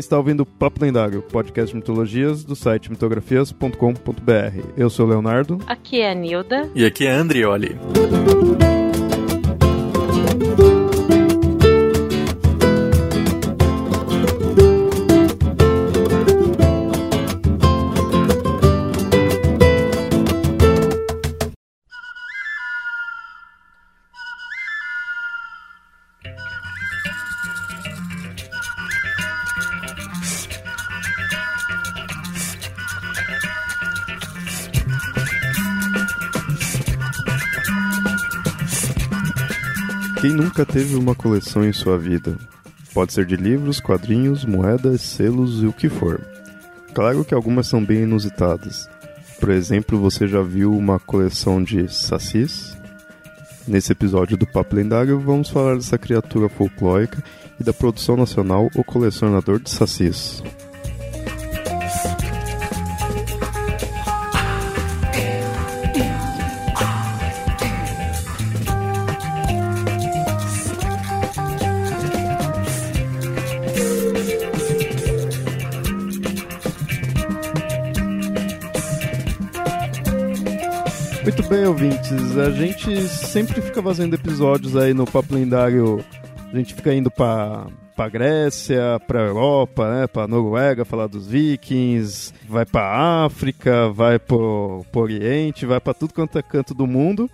está ouvindo Papo Lendário, podcast de mitologias do site mitografias.com.br. Eu sou o Leonardo. Aqui é a Nilda. E aqui é a Andrioli. Nunca teve uma coleção em sua vida? Pode ser de livros, quadrinhos, moedas, selos e o que for. Claro que algumas são bem inusitadas. Por exemplo, você já viu uma coleção de sacis? Nesse episódio do Papo Lendário, vamos falar dessa criatura folclórica e da produção nacional O Colecionador de Sacis. Bem, ouvintes. A gente sempre fica fazendo episódios aí no Papo Lendário. A gente fica indo pra, pra Grécia, pra Europa, né? Pra Noruega, falar dos vikings. Vai pra África, vai pro, pro Oriente, vai pra tudo quanto é canto do mundo.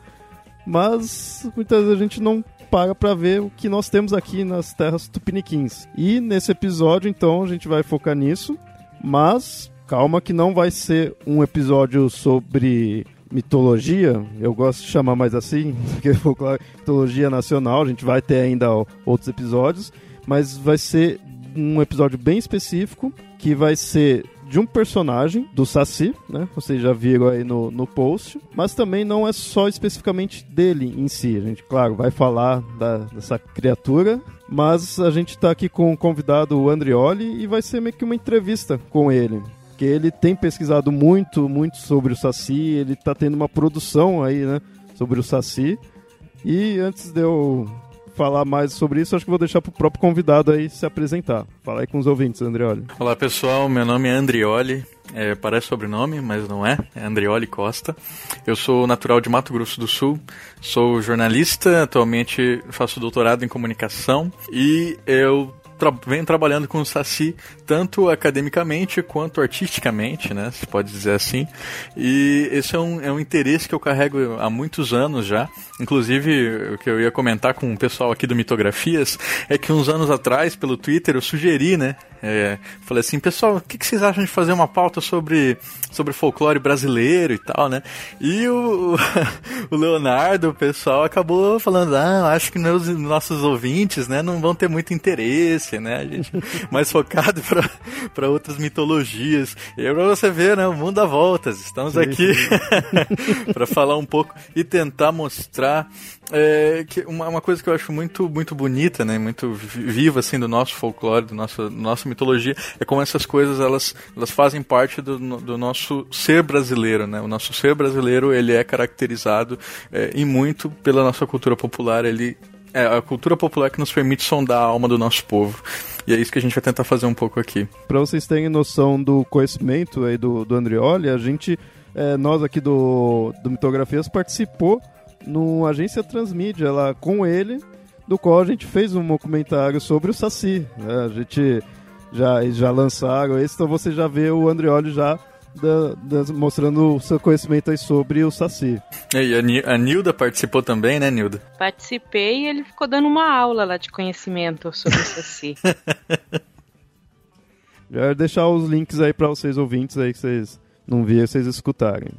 Mas muitas vezes a gente não para pra ver o que nós temos aqui nas terras tupiniquins. E nesse episódio, então, a gente vai focar nisso. Mas calma que não vai ser um episódio sobre mitologia, eu gosto de chamar mais assim, porque folclore, mitologia nacional, a gente vai ter ainda outros episódios, mas vai ser um episódio bem específico, que vai ser de um personagem, do Saci, né? Vocês já viram aí no, no post. Mas também não é só especificamente dele em si. A gente, claro, vai falar da, dessa criatura. Mas a gente tá aqui com o convidado o Andrioli e vai ser meio que uma entrevista com ele porque ele tem pesquisado muito, muito sobre o Saci, ele está tendo uma produção aí, né, sobre o Saci. E antes de eu falar mais sobre isso, acho que vou deixar para o próprio convidado aí se apresentar. Fala aí com os ouvintes, Andrioli. Olá pessoal, meu nome é Andrioli, é, parece sobrenome, mas não é, é Andrioli Costa. Eu sou natural de Mato Grosso do Sul, sou jornalista, atualmente faço doutorado em comunicação e eu tra vem trabalhando com o Saci tanto academicamente quanto artisticamente, né? Se pode dizer assim. E esse é um, é um interesse que eu carrego há muitos anos já. Inclusive, o que eu ia comentar com o pessoal aqui do Mitografias é que uns anos atrás, pelo Twitter, eu sugeri, né? É, falei assim, pessoal, o que, que, vocês acham de fazer uma pauta sobre, sobre folclore brasileiro e tal, né? E o, o Leonardo, o pessoal, acabou falando, ah, acho que meus, nossos ouvintes, né, não vão ter muito interesse, né? A gente mais focado para outras mitologias. E aí pra você ver, né, o mundo dá voltas. Estamos aqui para falar um pouco e tentar mostrar é, que uma, uma, coisa que eu acho muito, muito bonita, né, muito viva assim do nosso folclore, do nosso, nossa mitologia, é como essas coisas elas, elas fazem parte do, do nosso ser brasileiro, né? O nosso ser brasileiro ele é caracterizado é, e muito pela nossa cultura popular. Ele é a cultura popular que nos permite sondar a alma do nosso povo. E é isso que a gente vai tentar fazer um pouco aqui. Para vocês terem noção do conhecimento aí do, do Andrioli, a gente, é, nós aqui do, do Mitografias participou no Agência Transmídia, lá com ele, do qual a gente fez um documentário sobre o Saci. Né? A gente já, já lançaram esse, então você já vê o Andrioli já da, da, mostrando o seu conhecimento aí sobre o Saci. E a, a Nilda participou também, né, Nilda? Participei e ele ficou dando uma aula lá de conhecimento sobre o Saci. Já deixar os links aí para vocês ouvintes aí que vocês não viram, vocês escutarem.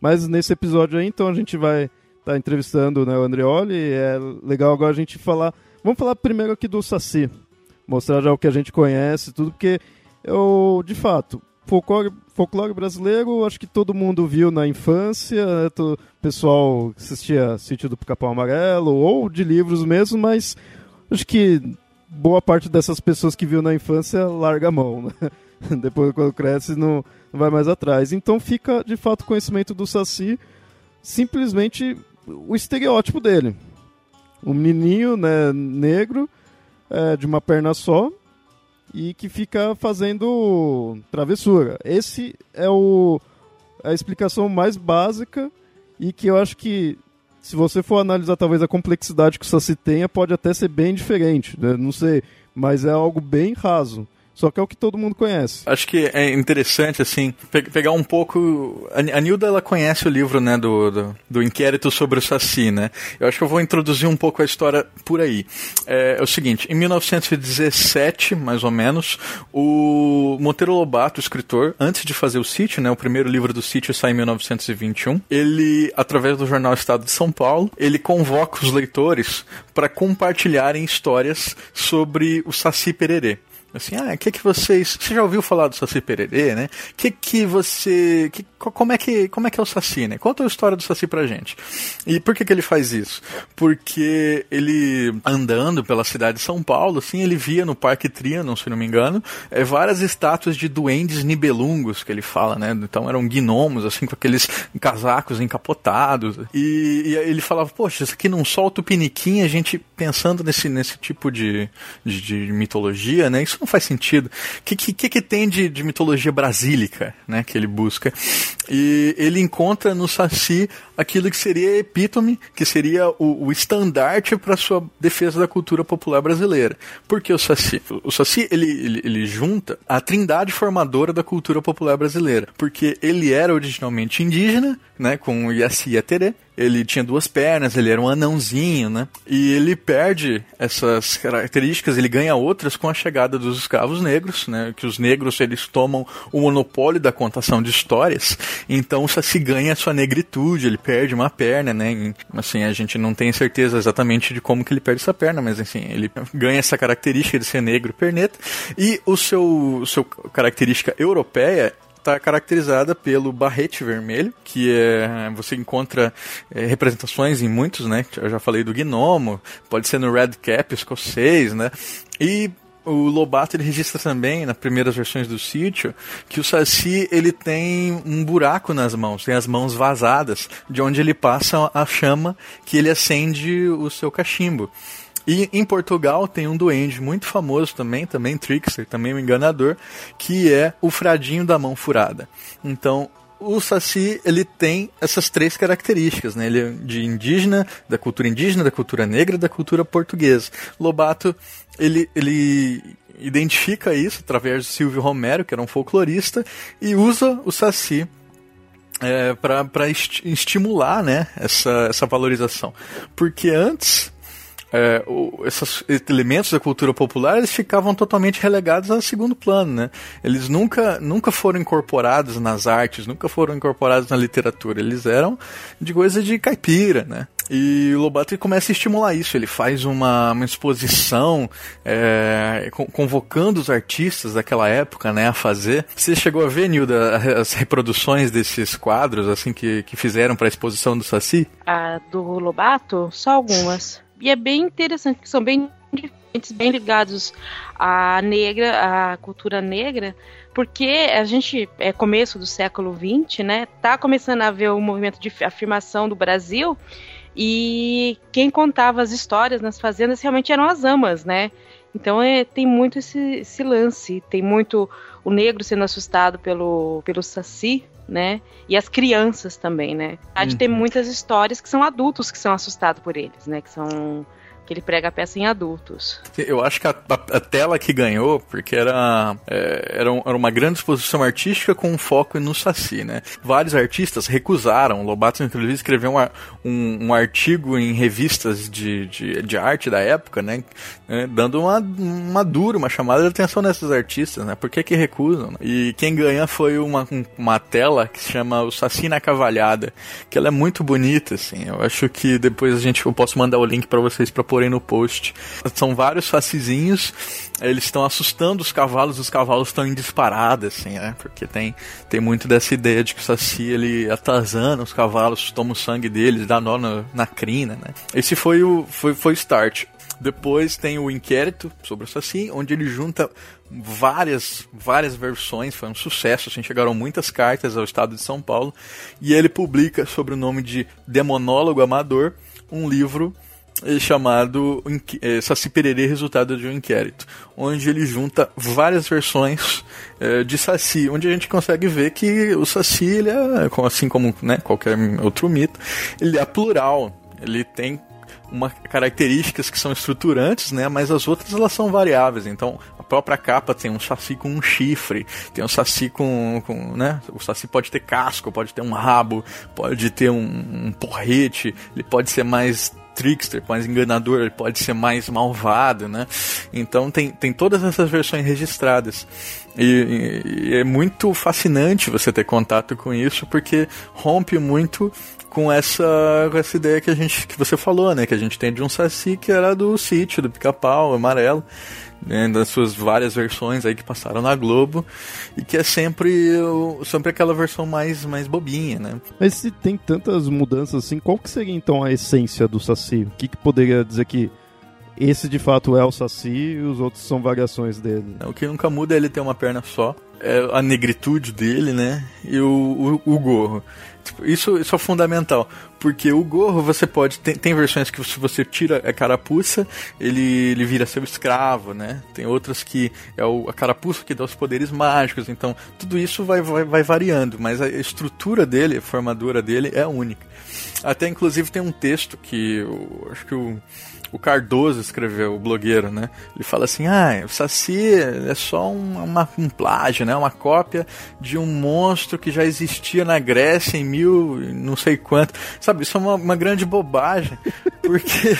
Mas nesse episódio aí, então a gente vai tá entrevistando né, o Andreoli. É legal agora a gente falar. Vamos falar primeiro aqui do Saci. Mostrar já o que a gente conhece, tudo, porque eu, de fato, folclore, folclore brasileiro, acho que todo mundo viu na infância, né? o pessoal assistia Sítio do Capão Amarelo, ou de livros mesmo, mas acho que boa parte dessas pessoas que viu na infância larga a mão, né? Depois, quando cresce, não, não vai mais atrás. Então fica, de fato, o conhecimento do Saci simplesmente o estereótipo dele. Um menininho né, negro, é, de uma perna só, e que fica fazendo travessura. Esse é o a explicação mais básica e que eu acho que se você for analisar talvez a complexidade que o Saci tenha, pode até ser bem diferente, né? não sei, mas é algo bem raso. Só que é o que todo mundo conhece. Acho que é interessante, assim, pe pegar um pouco. A Nilda, ela conhece o livro, né, do, do, do, inquérito sobre o Saci, né? Eu acho que eu vou introduzir um pouco a história por aí. É, é o seguinte: em 1917, mais ou menos, o Monteiro Lobato, escritor, antes de fazer o sítio, né, o primeiro livro do sítio sai em 1921, ele, através do jornal Estado de São Paulo, ele convoca os leitores para compartilharem histórias sobre o Saci Pererê. Assim, ah, o que que vocês. Você já ouviu falar do Saci Pererê, né? Que que você. Que, como, é que, como é que é o Saci, né? Conta a história do Saci pra gente. E por que que ele faz isso? Porque ele, andando pela cidade de São Paulo, assim, ele via no Parque Trianon, se não me engano, é, várias estátuas de duendes nibelungos, que ele fala, né? Então eram gnomos, assim, com aqueles casacos encapotados. E, e ele falava, poxa, isso aqui não solta o piniquim, a gente pensando nesse, nesse tipo de, de, de mitologia, né? Isso não faz sentido. O que, que, que tem de, de mitologia brasílica, né, que ele busca? E ele encontra no Saci aquilo que seria epítome, que seria o, o estandarte para sua defesa da cultura popular brasileira. Por que o Saci? O Saci, ele, ele, ele junta a trindade formadora da cultura popular brasileira, porque ele era originalmente indígena, né, com o Yaci Aterê, ele tinha duas pernas, ele era um anãozinho, né? E ele perde essas características, ele ganha outras com a chegada dos escravos negros, né? Que os negros eles tomam o monopólio da contação de histórias. Então o Saci ganha a sua negritude, ele perde uma perna, né? Assim, a gente não tem certeza exatamente de como que ele perde essa perna, mas assim, ele ganha essa característica de ser negro perneta. E o seu, seu característica europeia está caracterizada pelo barrete vermelho, que é você encontra é, representações em muitos, né? Eu já falei do gnomo, pode ser no red cap escocês, né? E o Lobato ele registra também, nas primeiras versões do sítio, que o Saci ele tem um buraco nas mãos, tem as mãos vazadas, de onde ele passa a chama que ele acende o seu cachimbo. E em Portugal tem um duende muito famoso também, também trickster, também um enganador, que é o fradinho da mão furada. Então, o Saci, ele tem essas três características, né? Ele é de indígena, da cultura indígena, da cultura negra da cultura portuguesa. Lobato, ele, ele identifica isso através de Silvio Romero, que era um folclorista, e usa o Saci é, para est estimular né, essa, essa valorização. Porque antes é, o, esses elementos da cultura popular eles ficavam totalmente relegados a segundo plano, né? Eles nunca, nunca foram incorporados nas artes, nunca foram incorporados na literatura. Eles eram de coisa de caipira, né? E o Lobato começa a estimular isso. Ele faz uma, uma exposição é, convocando os artistas daquela época né, a fazer. Você chegou a ver, Nilda, as reproduções desses quadros assim que, que fizeram para a exposição do Saci? A do Lobato? Só algumas. E é bem interessante, porque são bem diferentes, bem ligados à negra, à cultura negra, porque a gente, é começo do século XX, né? Tá começando a haver o movimento de afirmação do Brasil e quem contava as histórias nas fazendas realmente eram as amas, né? Então é, tem muito esse, esse lance, tem muito o negro sendo assustado pelo, pelo saci, né? E as crianças também, né? Há de ter uhum. muitas histórias que são adultos que são assustados por eles, né? Que são que ele prega a peça em adultos. Eu acho que a, a, a tela que ganhou, porque era, é, era, um, era, uma grande exposição artística com um foco no Saci, né? Vários artistas recusaram. Lobato, inclusive, escreveu um, um, um artigo em revistas de, de, de, arte da época, né? É, dando uma, uma dura, uma chamada de atenção nesses artistas, né? Por que que recusam? Né? E quem ganha foi uma, uma tela que se chama O Saci na Cavalhada, que ela é muito bonita, assim. Eu acho que depois a gente, eu posso mandar o link para vocês para no post. São vários facizinhos, eles estão assustando os cavalos, os cavalos estão em disparada, assim, né? Porque tem, tem muito dessa ideia de que o Saci, ele atazana os cavalos, toma o sangue deles, dá nó na, na crina, né? Esse foi o foi, foi start. Depois tem o inquérito sobre o Saci, onde ele junta várias várias versões, foi um sucesso, assim, chegaram muitas cartas ao estado de São Paulo, e ele publica sob o nome de Demonólogo Amador um livro chamado é, Saci Pererê Resultado de um Inquérito, onde ele junta várias versões é, de Saci, onde a gente consegue ver que o Saci, ele é, assim como né, qualquer outro mito, ele é plural, ele tem uma características que são estruturantes, né? Mas as outras elas são variáveis. Então, a própria capa tem um saci com um chifre, tem um saci com, com né? O saci pode ter casco, pode ter um rabo, pode ter um, um porrete, ele pode ser mais trickster, mais enganador, ele pode ser mais malvado, né? Então tem, tem todas essas versões registradas. E, e, é muito fascinante você ter contato com isso, porque rompe muito com essa, com essa ideia que a gente que você falou, né? Que a gente tem de um Saci que era do sítio, do pica-pau, amarelo né, das suas várias versões aí que passaram na Globo e que é sempre, sempre aquela versão mais, mais bobinha, né? Mas se tem tantas mudanças assim, qual que seria então a essência do Saci? O que, que poderia dizer que esse de fato é o Saci e os outros são variações dele? O que nunca muda é ele ter uma perna só, é a negritude dele, né? E o, o, o gorro. Tipo, isso, isso é fundamental, porque o gorro você pode. Tem, tem versões que se você tira a carapuça, ele, ele vira seu escravo, né? Tem outras que é o, a carapuça que dá os poderes mágicos, então tudo isso vai, vai, vai variando, mas a estrutura dele, a formadura dele é única. Até inclusive tem um texto que eu, acho que o o Cardoso escreveu, o blogueiro, né? Ele fala assim: ah, o Saci é só um, uma, um plágio, né? Uma cópia de um monstro que já existia na Grécia em mil, não sei quanto. Sabe, isso é uma, uma grande bobagem, porque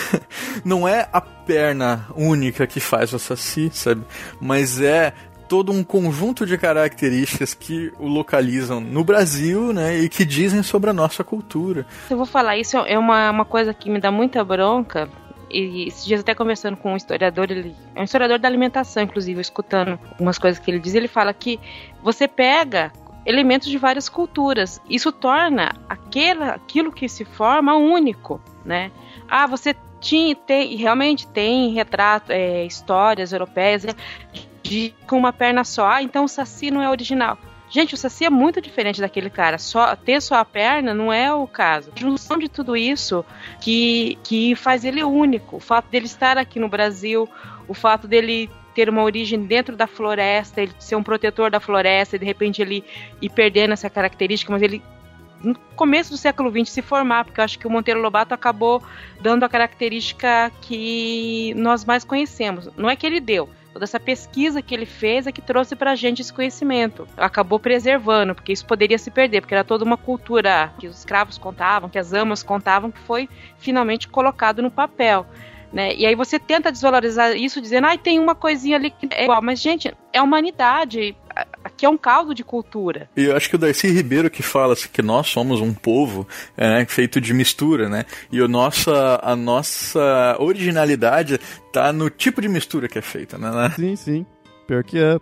não é a perna única que faz o Saci, sabe? Mas é todo um conjunto de características que o localizam no Brasil, né, e que dizem sobre a nossa cultura. Eu vou falar isso é uma, uma coisa que me dá muita bronca, e esses dias até conversando com um historiador, ele é um historiador da alimentação, inclusive, escutando algumas coisas que ele diz, ele fala que você pega elementos de várias culturas, isso torna aquela, aquilo que se forma único, né? Ah, você tinha, tem, realmente tem retrato, é, histórias europeias de, com uma perna só, ah, então o Saci não é original. Gente, o Saci é muito diferente daquele cara. Só ter só a perna não é o caso. A junção de tudo isso que, que faz ele único. O fato dele estar aqui no Brasil, o fato dele ter uma origem dentro da floresta, ele ser um protetor da floresta, e de repente ele ir perdendo essa característica, mas ele no começo do século XX se formar, porque eu acho que o Monteiro Lobato acabou dando a característica que nós mais conhecemos. Não é que ele deu, toda essa pesquisa que ele fez é que trouxe pra gente esse conhecimento. Acabou preservando, porque isso poderia se perder, porque era toda uma cultura que os escravos contavam, que as amas contavam, que foi finalmente colocado no papel. Né? E aí você tenta desvalorizar isso dizendo, ah, tem uma coisinha ali que é igual. Mas, gente, é a humanidade. Aqui é um caldo de cultura. E eu acho que o Darcy Ribeiro que fala assim, que nós somos um povo é, feito de mistura, né? E a nossa, a nossa originalidade tá no tipo de mistura que é feita, né? Sim, sim. Pior que é.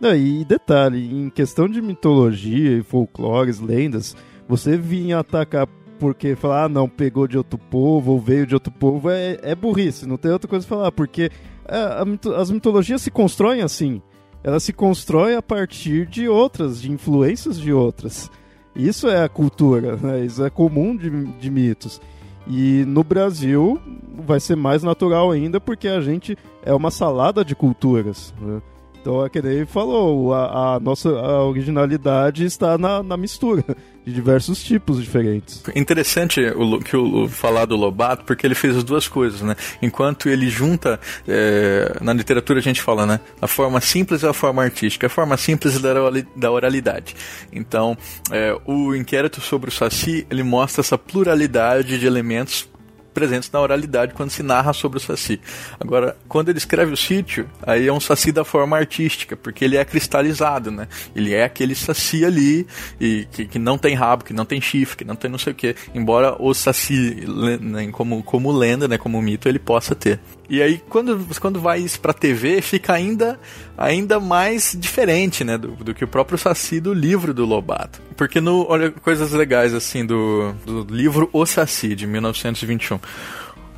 Não, e detalhe, em questão de mitologia e folclores, lendas, você vinha atacar porque falar, ah, não, pegou de outro povo ou veio de outro povo é, é burrice, não tem outra coisa pra falar, porque a, a, as mitologias se constroem assim. Elas se constroem a partir de outras, de influências de outras. Isso é a cultura, né? isso é comum de, de mitos. E no Brasil vai ser mais natural ainda porque a gente é uma salada de culturas. Né? Então é que nem falou, a, a nossa a originalidade está na, na mistura de diversos tipos diferentes. Interessante o que o, falar do Lobato, porque ele fez as duas coisas, né? Enquanto ele junta, é, na literatura a gente fala, né? A forma simples e a forma artística. A forma simples da oralidade. Então, é, o inquérito sobre o Saci, ele mostra essa pluralidade de elementos presentes na oralidade quando se narra sobre o Saci. Agora, quando ele escreve o sítio, aí é um Saci da forma artística, porque ele é cristalizado, né? Ele é aquele Saci ali, e que, que não tem rabo, que não tem chifre, que não tem não sei o que. Embora o Saci, né, como, como lenda, né, como mito, ele possa ter. E aí, quando, quando vai isso pra TV, fica ainda, ainda mais diferente, né? Do, do que o próprio Saci do livro do Lobato. Porque no, olha coisas legais, assim, do, do livro O Saci, de 1921.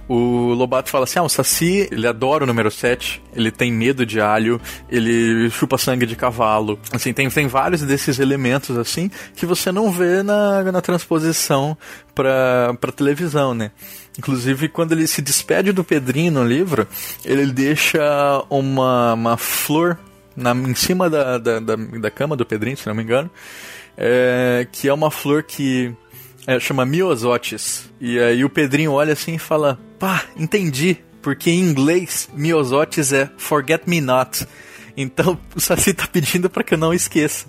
O Lobato fala assim: ah, o Saci, ele adora o número 7, ele tem medo de alho, ele chupa sangue de cavalo. Assim, tem, tem vários desses elementos, assim, que você não vê na, na transposição pra, pra televisão, né? Inclusive, quando ele se despede do Pedrinho no livro, ele deixa uma, uma flor na, em cima da, da, da, da cama do Pedrinho, se não me engano, é, que é uma flor que é, chama Miosotis. E aí o Pedrinho olha assim e fala: pá, entendi, porque em inglês Miosotis é Forget Me Not. Então o Saci tá pedindo para que eu não esqueça.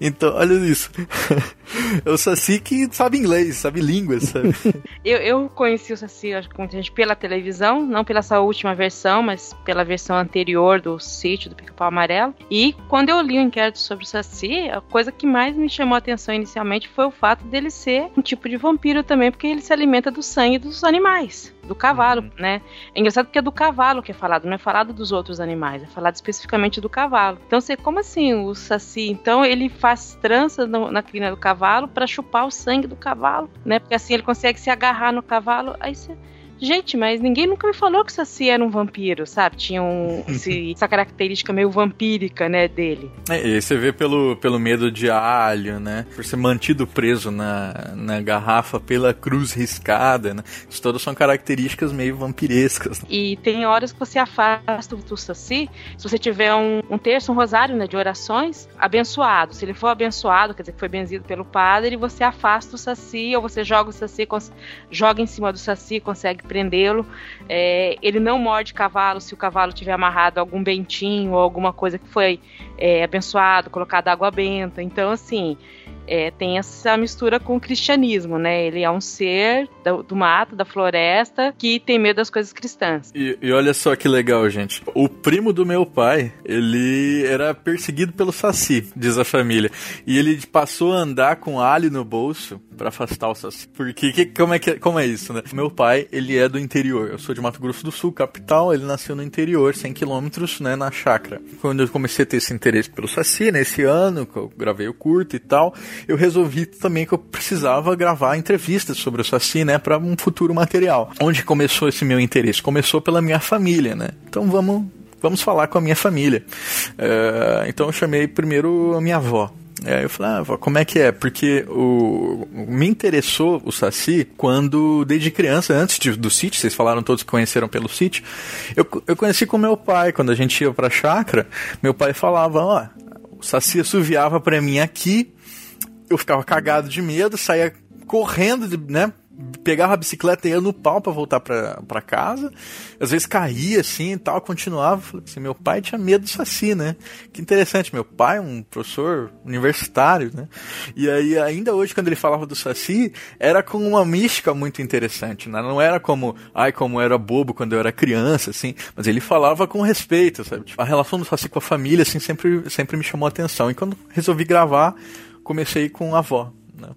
Então, olha isso. É o Saci que sabe inglês, sabe línguas, sabe? eu, eu conheci o Saci, acho que muita gente, pela televisão, não pela sua última versão, mas pela versão anterior do sítio do Pica-Pau Amarelo. E quando eu li o inquérito sobre o Saci, a coisa que mais me chamou a atenção inicialmente foi o fato dele ser um tipo de vampiro também, porque ele se alimenta do sangue dos animais do cavalo, uhum. né? É engraçado porque é do cavalo que é falado, não é falado dos outros animais, é falado especificamente do cavalo. Então, você, como assim o saci? Então, ele faz trança no, na crina do cavalo para chupar o sangue do cavalo, né? Porque assim ele consegue se agarrar no cavalo, aí você Gente, mas ninguém nunca me falou que o Saci era um vampiro, sabe? Tinha um, esse, essa característica meio vampírica, né, dele. É, e você vê pelo, pelo medo de alho, né? Por ser mantido preso na, na garrafa pela cruz riscada, né? Isso todas são características meio vampirescas. E tem horas que você afasta do Saci, se você tiver um, um terço, um rosário, né, de orações, abençoado. Se ele for abençoado, quer dizer que foi benzido pelo padre, você afasta o Saci, ou você joga o Saci, joga em cima do Saci, consegue prendê-lo. É, ele não morde cavalo se o cavalo tiver amarrado algum bentinho ou alguma coisa que foi é, abençoado, colocado água benta. Então, assim, é, tem essa mistura com o cristianismo, né? Ele é um ser do, do, mato, da floresta, que tem medo das coisas cristãs. E, e, olha só que legal, gente. O primo do meu pai, ele era perseguido pelo Saci, diz a família. E ele passou a andar com alho no bolso para afastar o Saci. Porque que, como, é que, como é isso, né? Meu pai, ele é do interior. Eu sou de Mato Grosso do Sul, capital. Ele nasceu no interior, 100 quilômetros, né, na chácara. Quando eu comecei a ter esse interesse pelo Saci, nesse né, ano, que eu gravei o curto e tal, eu resolvi também que eu precisava gravar entrevistas sobre o Saci, né, para um futuro material. Onde começou esse meu interesse? Começou pela minha família, né? Então vamos vamos falar com a minha família. Uh, então eu chamei primeiro a minha avó. Aí eu falei, ah, como é que é? Porque o, me interessou o Saci quando, desde criança, antes de, do sítio, vocês falaram todos que conheceram pelo sítio, eu, eu conheci com meu pai, quando a gente ia pra chácara, meu pai falava, ó, o Saci assoviava pra mim aqui, eu ficava cagado de medo, saía correndo, né? Pegava a bicicleta e ia no pau para voltar para casa. Às vezes caía assim e tal, continuava. Falei assim, meu pai tinha medo do saci, né? Que interessante, meu pai, um professor universitário, né? E aí, ainda hoje, quando ele falava do saci, era com uma mística muito interessante, né? Não era como, ai, como era bobo quando eu era criança, assim, mas ele falava com respeito, sabe? Tipo, a relação do saci com a família, assim, sempre, sempre me chamou a atenção. E quando resolvi gravar, comecei com a avó. Né?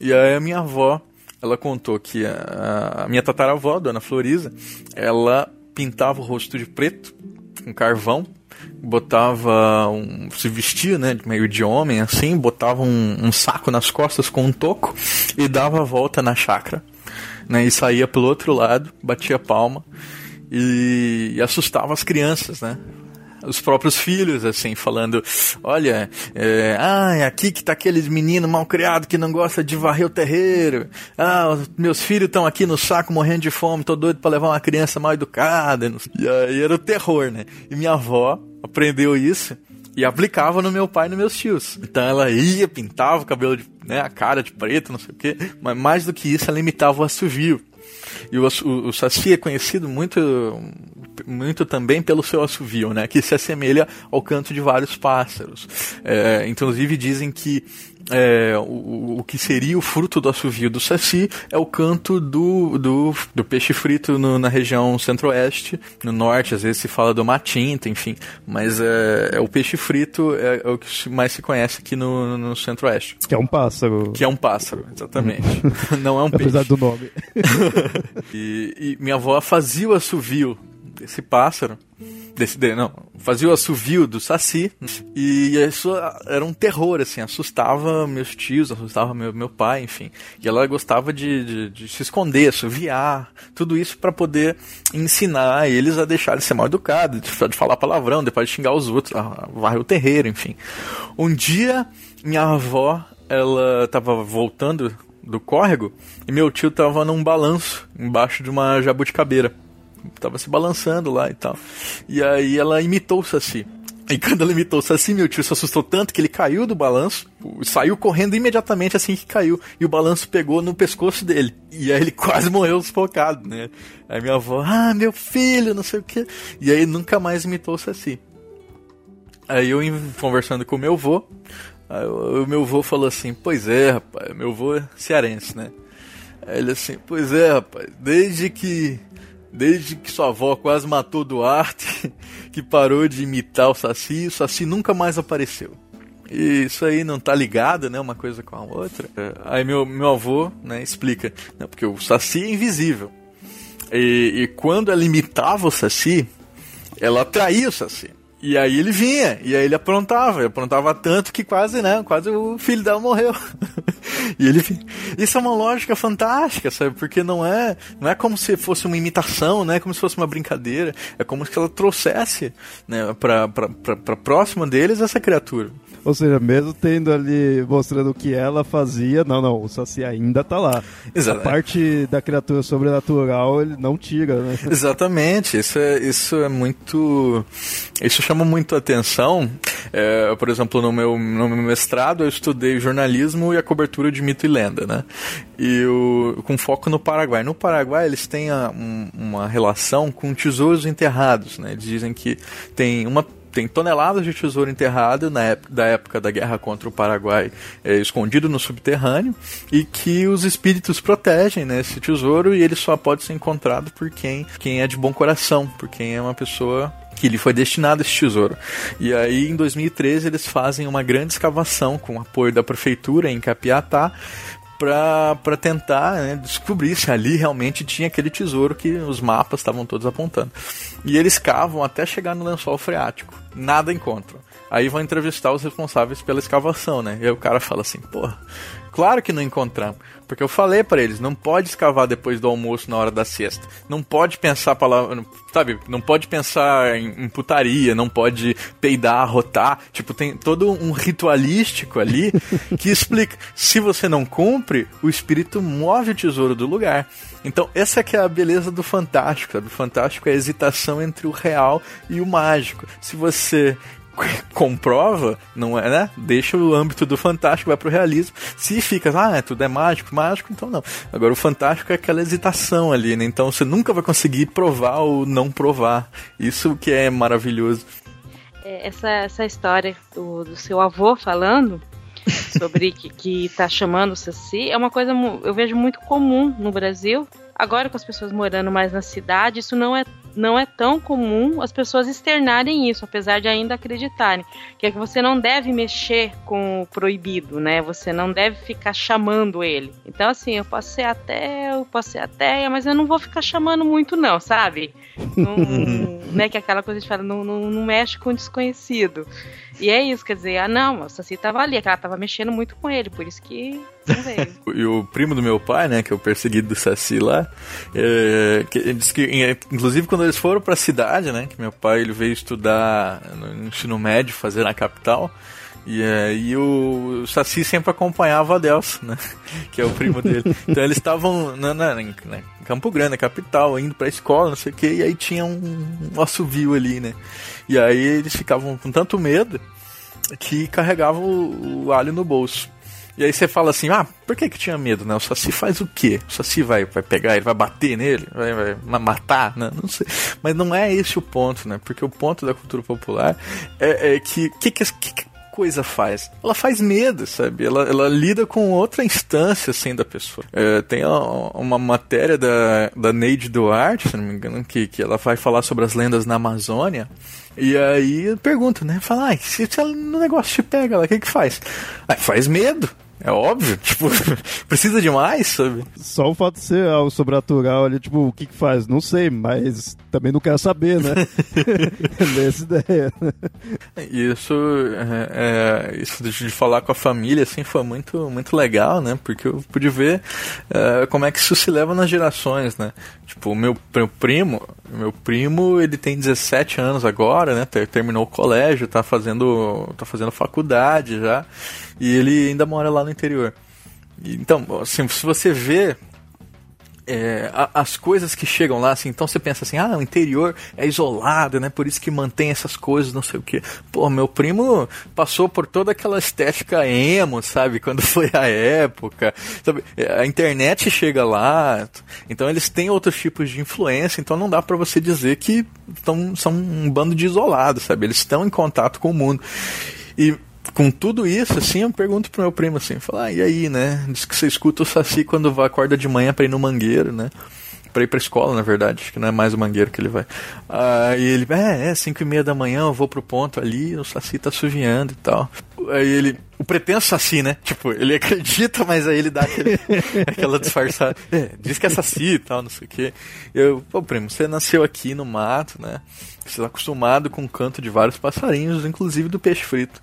E aí a minha avó, ela contou que a, a minha tataravó, dona Florisa, ela pintava o rosto de preto com carvão, botava um, se vestia, né, meio de homem assim, botava um, um, saco nas costas com um toco e dava a volta na chácara, né, e saía pelo outro lado, batia palma e, e assustava as crianças, né, os próprios filhos, assim, falando: olha, é, aqui que tá aqueles meninos mal criados que não gosta de varrer o terreiro. Ah, meus filhos estão aqui no saco morrendo de fome, tô doido para levar uma criança mal educada. E aí era o terror, né? E minha avó aprendeu isso e aplicava no meu pai e nos meus tios. Então ela ia, pintava o cabelo, de, né, a cara de preto, não sei o quê, mas mais do que isso, ela imitava o assovio. E o, o, o Saci é conhecido muito, muito também pelo seu assovio, né? Que se assemelha ao canto de vários pássaros. É, inclusive dizem que é, o, o que seria o fruto do assovio do saci é o canto do, do, do peixe frito no, na região centro-oeste, no norte, às vezes se fala do matinta, enfim, mas é, é o peixe frito é, é, o que mais se conhece aqui no, no centro-oeste. Que é um pássaro. Que é um pássaro, exatamente. Não é um peixe. Apesar do nome. e, e minha avó fazia o assovio desse pássaro. Desse, não, fazia o assovio do Saci. E isso era um terror, assim, assustava meus tios, assustava meu, meu pai, enfim. E ela gostava de, de, de se esconder, assoviar, tudo isso para poder ensinar eles a deixarem de ser mal educados, de, de falar palavrão, depois de xingar os outros, varrer o terreiro, enfim. Um dia, minha avó, ela tava voltando do córrego e meu tio tava num balanço embaixo de uma jabuticabeira. Tava se balançando lá e tal. E aí ela imitou o Saci. E quando ela imitou o Saci, meu tio se assustou tanto que ele caiu do balanço, saiu correndo imediatamente assim que caiu, e o balanço pegou no pescoço dele. E aí ele quase morreu sufocado, né? Aí minha avó, ah, meu filho, não sei o que. E aí nunca mais imitou o Saci. Aí eu conversando com o meu avô, o meu avô falou assim: Pois é, rapaz, meu avô é cearense, né? Aí ele assim: Pois é, rapaz, desde que. Desde que sua avó quase matou Duarte, que parou de imitar o Saci, o Saci nunca mais apareceu. E isso aí não tá ligado, né? Uma coisa com a outra. Aí meu, meu avô, né, explica. Não, porque o Saci é invisível. E, e quando ela imitava o Saci, ela atraía o Saci. E aí ele vinha, e aí ele aprontava, ele aprontava tanto que quase, né, quase o filho dela morreu. e ele Isso é uma lógica fantástica, sabe? Porque não é, não é como se fosse uma imitação, não é como se fosse uma brincadeira, é como se ela trouxesse, né, pra, pra próxima deles essa criatura. Ou seja, mesmo tendo ali mostrando o que ela fazia, não, não, o Saci ainda tá lá. Exato. A parte da criatura sobrenatural ele não tira, né? Exatamente. Isso é, isso é muito. Isso chama muito atenção. É, por exemplo, no meu, no meu mestrado eu estudei jornalismo e a cobertura de mito e lenda, né? E o, com foco no Paraguai. No Paraguai eles têm a, um, uma relação com tesouros enterrados, né? Dizem que tem uma tem toneladas de tesouro enterrado na época, da época da guerra contra o Paraguai, é, escondido no subterrâneo, e que os espíritos protegem né, esse tesouro e ele só pode ser encontrado por quem, quem é de bom coração, por quem é uma pessoa que lhe foi destinado esse tesouro. E aí, em 2013, eles fazem uma grande escavação com o apoio da prefeitura em Capiatá para tentar né, descobrir se ali realmente tinha aquele tesouro que os mapas estavam todos apontando. E eles cavam até chegar no lençol freático. Nada encontram. Aí vão entrevistar os responsáveis pela escavação, né? E aí o cara fala assim, porra, claro que não encontramos. Porque eu falei para eles, não pode escavar depois do almoço na hora da siesta. Não pode pensar palavra, sabe? Não pode pensar em, em putaria, não pode peidar, arrotar. Tipo, tem todo um ritualístico ali que explica. Se você não cumpre, o espírito move o tesouro do lugar. Então, essa que é a beleza do fantástico, sabe? O fantástico é a hesitação entre o real e o mágico. Se você comprova, não é, né? Deixa o âmbito do fantástico, vai pro realismo. Se fica, ah, é, tudo é mágico, mágico, então não. Agora o fantástico é aquela hesitação ali, né? Então você nunca vai conseguir provar ou não provar. Isso que é maravilhoso. É, essa, essa história do, do seu avô falando sobre que, que tá chamando Saci é uma coisa eu vejo muito comum no Brasil. Agora com as pessoas morando mais na cidade, isso não é não é tão comum as pessoas externarem isso, apesar de ainda acreditarem. Que é que você não deve mexer com o proibido, né? Você não deve ficar chamando ele. Então, assim, eu posso ser até, eu posso ser ateia, mas eu não vou ficar chamando muito, não, sabe? Não, né, que é aquela coisa de falar, não, não, não mexe com o desconhecido. E é isso, quer dizer, ah não, o Saci tava ali, que ela tava mexendo muito com ele, por isso que não veio. e o primo do meu pai, né, que é o perseguido do Saci lá, é, que, disse que, inclusive quando eles foram pra cidade, né, que meu pai ele veio estudar no ensino médio, fazer na capital, e aí o Saci sempre acompanhava a Adelson, né? Que é o primo dele. Então eles estavam na, na, em Campo Grande, na capital, indo pra escola, não sei o que, e aí tinha um, um assovio ali, né? E aí eles ficavam com tanto medo que carregavam o, o alho no bolso. E aí você fala assim, ah, por que que tinha medo, né? O Saci faz o quê? O Saci vai, vai pegar, ele vai bater nele, vai, vai matar, né? Não sei. Mas não é esse o ponto, né? Porque o ponto da cultura popular é, é que, que, que, que coisa faz? Ela faz medo, sabe? Ela, ela lida com outra instância, assim, da pessoa. É, tem uma matéria da, da Neide Duarte, se não me engano, que, que ela vai falar sobre as lendas na Amazônia. E aí pergunta, né? Fala, ah, se, o negócio te pega o que que faz? Ah, faz medo. É óbvio, tipo, precisa de mais, sabe? Só o fato de ser algo sobrenatural ali, tipo, o que que faz? Não sei, mas também não quero saber, né? Nessa ideia. Isso, é, é, isso de falar com a família, assim, foi muito, muito legal, né? Porque eu pude ver é, como é que isso se leva nas gerações, né? Tipo, o meu, meu primo, meu primo, ele tem 17 anos agora, né? Terminou o colégio, tá fazendo, tá fazendo faculdade já. E ele ainda mora lá no interior. Então, assim, se você vê é, as coisas que chegam lá, assim, então você pensa assim, ah, o interior é isolado, né? Por isso que mantém essas coisas, não sei o que. Pô, meu primo passou por toda aquela estética emo, sabe? Quando foi a época. Sabe? A internet chega lá, então eles têm outros tipos de influência, então não dá para você dizer que tão, são um bando de isolados, sabe? Eles estão em contato com o mundo. E com tudo isso, assim, eu pergunto pro meu primo assim, falar, ah, e aí, né? Diz que você escuta o Saci quando acorda de manhã para ir no mangueiro, né? Pra ir pra escola, na verdade, acho que não é mais o mangueiro que ele vai. Aí ele, é, é, cinco e meia da manhã, eu vou pro ponto ali, o Saci tá suviando e tal. Aí ele, o pretenso Saci, né? Tipo, ele acredita, mas aí ele dá aquele, aquela disfarçada. É, diz que é Saci e tal, não sei o quê. Eu, pô, primo, você nasceu aqui no mato, né? Você tá acostumado com o canto de vários passarinhos, inclusive do peixe frito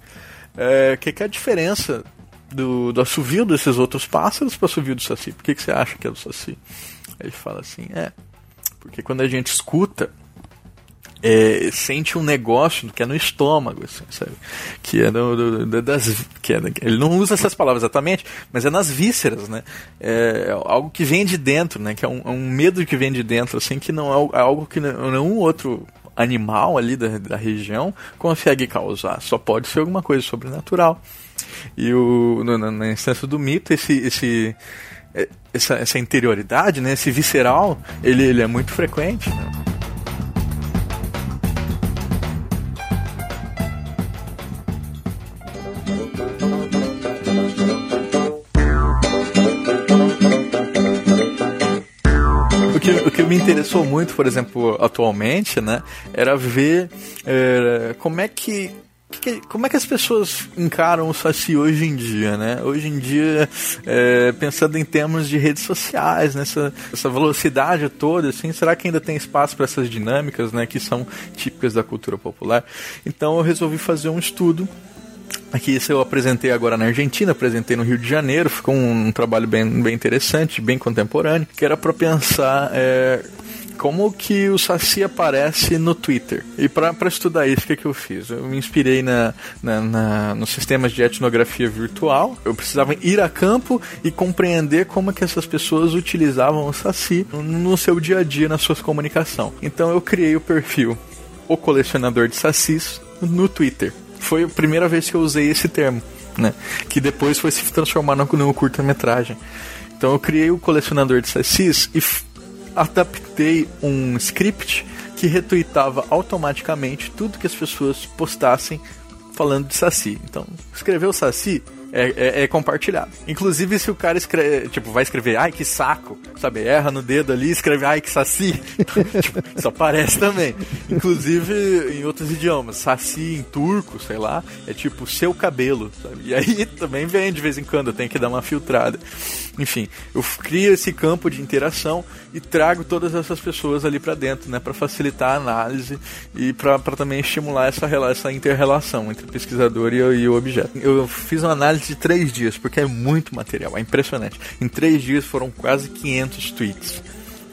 é, que, que é a diferença do, do assovio desses outros pássaros para o assovio do saci? Por que, que você acha que é do saci? Ele fala assim, é, porque quando a gente escuta, é, sente um negócio que é no estômago, assim, sabe? Que é no, do, das, que é, ele não usa essas palavras exatamente, mas é nas vísceras, né? É algo que vem de dentro, né? Que é um, é um medo que vem de dentro, assim, que não é, é algo que nenhum outro animal ali da, da região consegue causar. Só pode ser alguma coisa sobrenatural. E o, no, na instância do mito, esse, esse, é, essa, essa interioridade, né, esse visceral, ele, ele é muito frequente. Né? Me interessou muito, por exemplo, atualmente, né, era ver é, como é que como é que as pessoas encaram o Saci hoje em dia, né? Hoje em dia, é, pensando em termos de redes sociais, nessa essa velocidade toda, assim, será que ainda tem espaço para essas dinâmicas, né, que são típicas da cultura popular? Então eu resolvi fazer um estudo Aqui isso eu apresentei agora na Argentina, apresentei no Rio de Janeiro, ficou um, um trabalho bem, bem interessante, bem contemporâneo, que era para pensar é, como que o Saci aparece no Twitter. E para estudar isso, o que, que eu fiz? Eu me inspirei na, na, na, nos sistemas de etnografia virtual. Eu precisava ir a campo e compreender como que essas pessoas utilizavam o Saci no seu dia a dia, na sua comunicação. Então eu criei o perfil O Colecionador de Sacis no Twitter foi a primeira vez que eu usei esse termo, né? Que depois foi se transformar no curta-metragem. Então eu criei o colecionador de sacis e adaptei um script que retweetava automaticamente tudo que as pessoas postassem falando de saci. Então, escreveu saci, é, é, é, compartilhado. Inclusive, se o cara escreve, tipo, vai escrever, ai que saco, sabe? Erra no dedo ali, escreve, ai que saci, tipo, isso aparece também. Inclusive em outros idiomas, saci em turco, sei lá, é tipo seu cabelo, sabe? E aí também vem de vez em quando, tem que dar uma filtrada. Enfim, eu crio esse campo de interação e trago todas essas pessoas ali para dentro, né, para facilitar a análise e para também estimular essa, essa inter-relação entre o pesquisador e, e o objeto. Eu fiz uma análise de três dias, porque é muito material, é impressionante. Em três dias foram quase 500 tweets.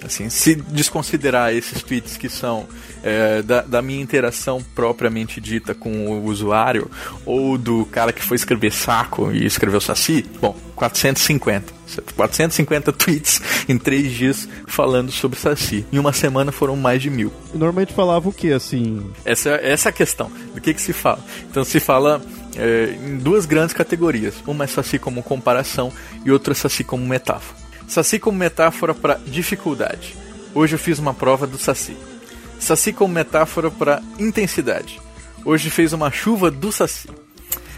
Assim, se desconsiderar esses tweets que são é, da, da, minha interação propriamente dita com o usuário, ou do cara que foi escrever saco e escreveu saci, bom, 450. 450 tweets em três dias falando sobre Saci. Em uma semana foram mais de mil. Normalmente falava o que, assim? Essa, essa é a questão. Do que, que se fala? Então se fala é, em duas grandes categorias. Uma é Saci como comparação e outra é Saci como metáfora. Saci como metáfora para dificuldade. Hoje eu fiz uma prova do Saci. Saci como metáfora para intensidade. Hoje fez uma chuva do Saci.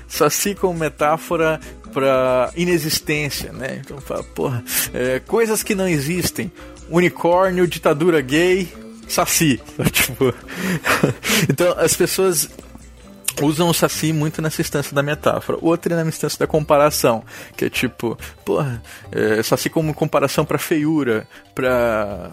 Saci como metáfora para inexistência, né? Então fala, porra, é, coisas que não existem. Unicórnio, ditadura gay, Saci. Tipo, então as pessoas usam o Saci muito nessa instância da metáfora. Outra é na instância da comparação, que é tipo, porra, é, Saci como comparação para feiura, pra,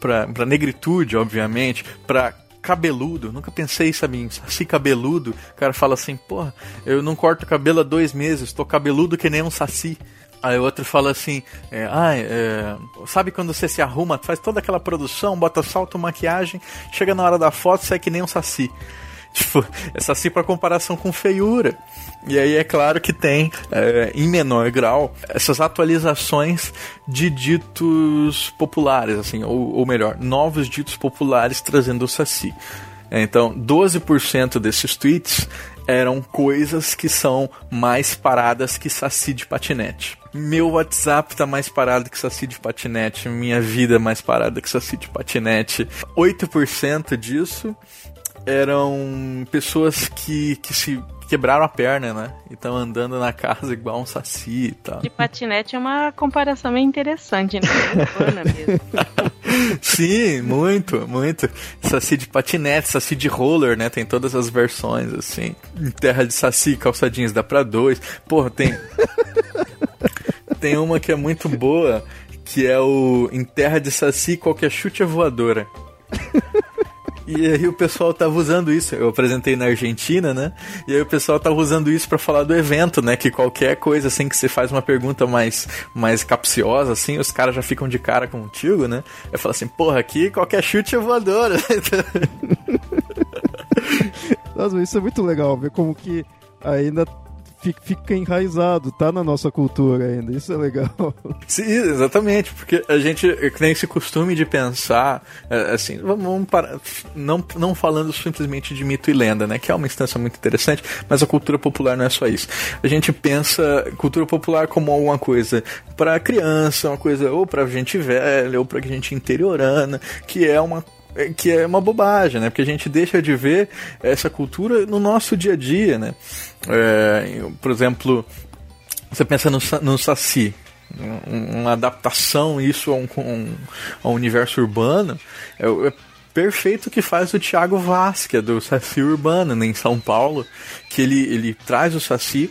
pra, pra negritude, obviamente, pra cabeludo, nunca pensei, sabe, em saci cabeludo. O cara fala assim, porra, eu não corto cabelo há dois meses, tô cabeludo que nem um saci. Aí o outro fala assim, é, ah, é, sabe quando você se arruma, faz toda aquela produção, bota salto, maquiagem, chega na hora da foto, sai que nem um saci. Tipo, é saci para comparação com feiura. E aí é claro que tem, é, em menor grau, essas atualizações de ditos populares, assim, ou, ou melhor, novos ditos populares trazendo o saci. Então, 12% desses tweets eram coisas que são mais paradas que saci de patinete. Meu WhatsApp tá mais parado que saci de patinete. Minha vida é mais parada que saci de patinete. 8% disso eram pessoas que, que se quebraram a perna, né? E estão andando na casa igual um saci e tal. De patinete é uma comparação meio interessante, né? Sim, muito, muito. Saci de patinete, saci de roller, né? Tem todas as versões, assim. Em terra de saci, calçadinhos dá pra dois. Porra, tem. tem uma que é muito boa, que é o Em terra de saci, qualquer chute é voadora. E aí o pessoal tava usando isso. Eu apresentei na Argentina, né? E aí o pessoal tava usando isso para falar do evento, né? Que qualquer coisa assim que você faz uma pergunta mais, mais capciosa, assim, os caras já ficam de cara contigo, né? Eu falo assim, porra, aqui qualquer chute é voadora. Nossa, isso é muito legal, ver como que ainda fica enraizado, tá na nossa cultura ainda. Isso é legal. Sim, exatamente, porque a gente tem esse costume de pensar, é, assim, vamos parar, não, não falando simplesmente de mito e lenda, né, que é uma instância muito interessante, mas a cultura popular não é só isso. A gente pensa cultura popular como alguma coisa para criança, uma coisa ou para gente velha, ou para gente interiorana, que é uma é, que é uma bobagem, né? Porque a gente deixa de ver essa cultura no nosso dia a dia, né? É, por exemplo, você pensa no, no Saci, uma adaptação isso a um, a um universo urbano, é, é perfeito que faz o Thiago Vaz, que é do Saci Urbano, né, em São Paulo, que ele, ele traz o Saci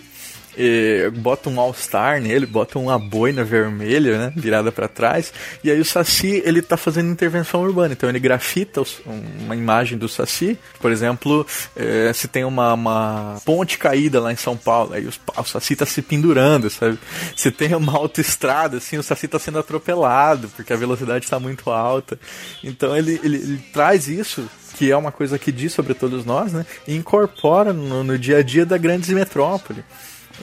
e bota um All-Star nele, bota uma boina vermelha, né, virada para trás, e aí o Saci, ele tá fazendo intervenção urbana, então ele grafita uma imagem do Saci, por exemplo, é, se tem uma, uma, ponte caída lá em São Paulo, aí o Saci tá se pendurando, sabe? Se tem uma autoestrada, assim, o Saci tá sendo atropelado, porque a velocidade está muito alta, então ele, ele, ele traz isso que é uma coisa que diz sobre todos nós, né? E incorpora no, no dia a dia da grande metrópole.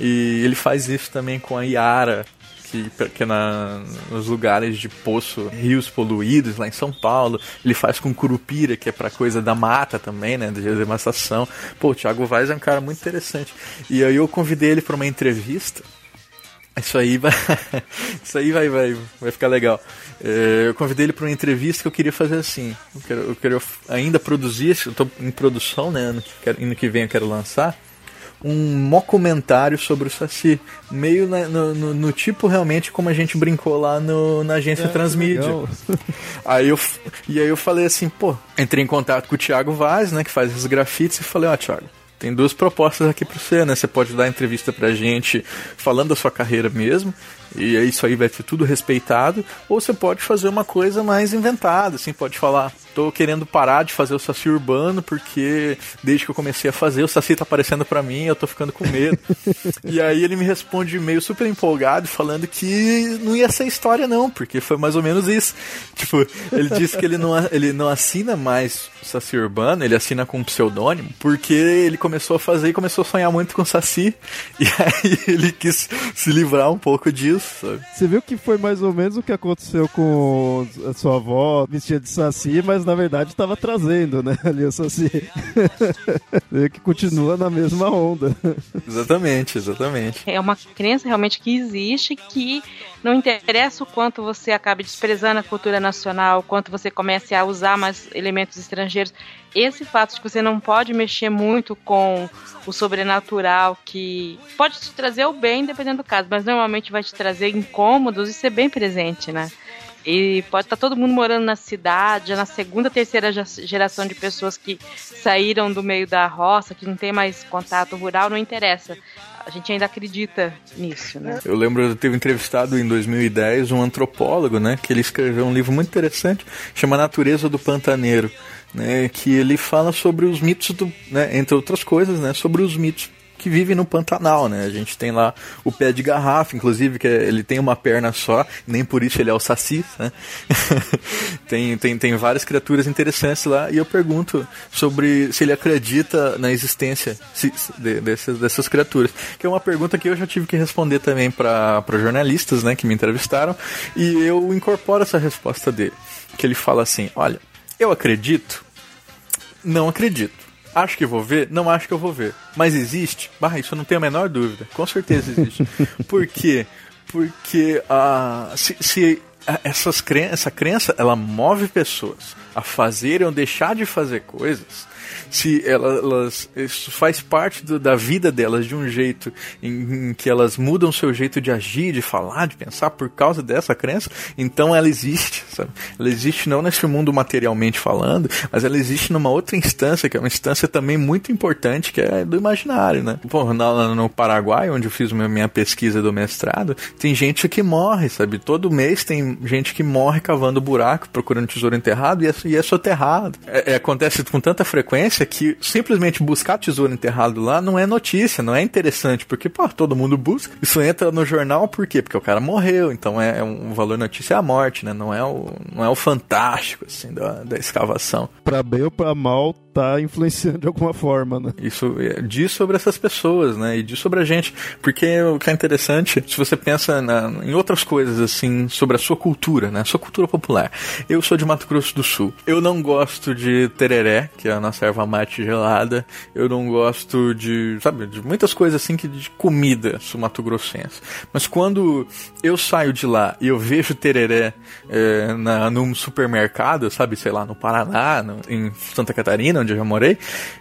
E ele faz isso também com a Iara, que, que é na, nos lugares de poço, rios poluídos lá em São Paulo. Ele faz com Curupira, que é pra coisa da mata também, né? De devastação. Pô, o Thiago Vaz é um cara muito interessante. E aí eu convidei ele para uma entrevista. Isso aí vai. Isso aí vai, vai, vai ficar legal. É, eu convidei ele para uma entrevista que eu queria fazer assim. Eu quero, eu quero ainda produzir, eu tô em produção, né? Ano que, ano que vem eu quero lançar um mockumentário sobre o Saci. Meio na, no, no, no, tipo realmente como a gente brincou lá no, na agência é, Transmídia. aí eu, e aí eu falei assim, pô, entrei em contato com o Thiago Vaz, né, que faz os grafites, e falei, ó, oh, Thiago, tem duas propostas aqui para você, né? Você pode dar entrevista pra gente falando da sua carreira mesmo, e isso aí vai ser tudo respeitado, ou você pode fazer uma coisa mais inventada, assim, pode falar, tô querendo parar de fazer o Saci urbano, porque desde que eu comecei a fazer, o Saci tá aparecendo para mim, eu tô ficando com medo. e aí ele me responde meio super empolgado, falando que não ia ser história não, porque foi mais ou menos isso. Tipo, ele disse que ele não, ele não assina mais Saci urbano, ele assina com um pseudônimo, porque ele começou a fazer e começou a sonhar muito com o Saci, e aí ele quis se livrar um pouco disso, sabe? Você viu que foi mais ou menos o que aconteceu com a sua avó vestida de Saci, mas na verdade estava trazendo, né? Ali o Saci. que continua na mesma onda. Exatamente, exatamente. É uma crença realmente que existe que não interessa o quanto você acabe desprezando a cultura nacional, o quanto você comece a usar mais elementos estrangeiros. Esse fato de que você não pode mexer muito com o sobrenatural, que pode te trazer o bem, dependendo do caso, mas normalmente vai te trazer incômodos, isso é bem presente, né? E pode estar tá todo mundo morando na cidade, já na segunda, terceira geração de pessoas que saíram do meio da roça, que não tem mais contato rural, não interessa. A gente ainda acredita nisso, né? Eu lembro de ter entrevistado em 2010 um antropólogo, né? Que ele escreveu um livro muito interessante, chama Natureza do Pantaneiro, né? Que ele fala sobre os mitos, do, né, entre outras coisas, né? Sobre os mitos que vive no Pantanal, né? A gente tem lá o pé de garrafa, inclusive, que é, ele tem uma perna só, nem por isso ele é o saci, né? tem, tem, tem várias criaturas interessantes lá, e eu pergunto sobre se ele acredita na existência de, dessas, dessas criaturas, que é uma pergunta que eu já tive que responder também para jornalistas, né, que me entrevistaram, e eu incorporo essa resposta dele, que ele fala assim, olha, eu acredito, não acredito. Acho que vou ver? Não acho que eu vou ver. Mas existe? Bah, isso eu não tenho a menor dúvida. Com certeza existe. Por quê? Porque uh, se, se essas cre essa crença ela move pessoas a fazerem ou deixar de fazer coisas se elas isso faz parte do, da vida delas de um jeito em, em, que elas mudam seu jeito de agir, de falar, de pensar por causa dessa crença, então ela existe, sabe? Ela existe não nesse mundo materialmente falando, mas ela existe numa outra instância, que é uma instância também muito importante, que é do imaginário, né? Pô, no, no Paraguai, onde eu fiz minha pesquisa do mestrado, tem gente que morre, sabe? Todo mês tem gente que morre cavando buraco, procurando tesouro enterrado e é, e é soterrado. É, é, acontece com tanta frequência que simplesmente buscar tesouro enterrado lá não é notícia, não é interessante, porque, pô, todo mundo busca. Isso entra no jornal por quê? Porque o cara morreu, então é, é um valor notícia é a morte, né? Não é o, não é o fantástico, assim, da, da escavação. Pra bem ou pra mal, tá influenciando de alguma forma, né? Isso é, diz sobre essas pessoas, né? E diz sobre a gente. Porque o que é interessante, se você pensa na, em outras coisas, assim, sobre a sua cultura, né? Sua cultura popular. Eu sou de Mato Grosso do Sul. Eu não gosto de tereré, que é a nossa erva mate gelada. Eu não gosto de, sabe, de muitas coisas assim que de comida sul-mato-grossense. Mas quando eu saio de lá e eu vejo tereré é, na, num supermercado, sabe, sei lá, no Paraná, no, em Santa Catarina, onde eu já morei,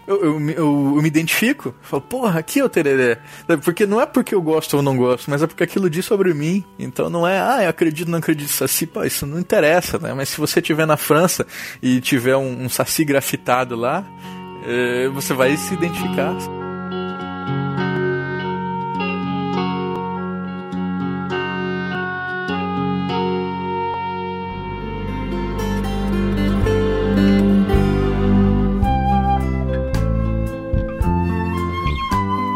eu, eu, eu, eu me identifico. Eu falo, porra, aqui é o tereré. Porque não é porque eu gosto ou não gosto, mas é porque aquilo diz sobre mim. Então não é, ah, eu acredito não acredito em saci, pô, isso não interessa, né? Mas se você estiver na França e tiver um, um saci grafitado lá, é, você vai se identificar.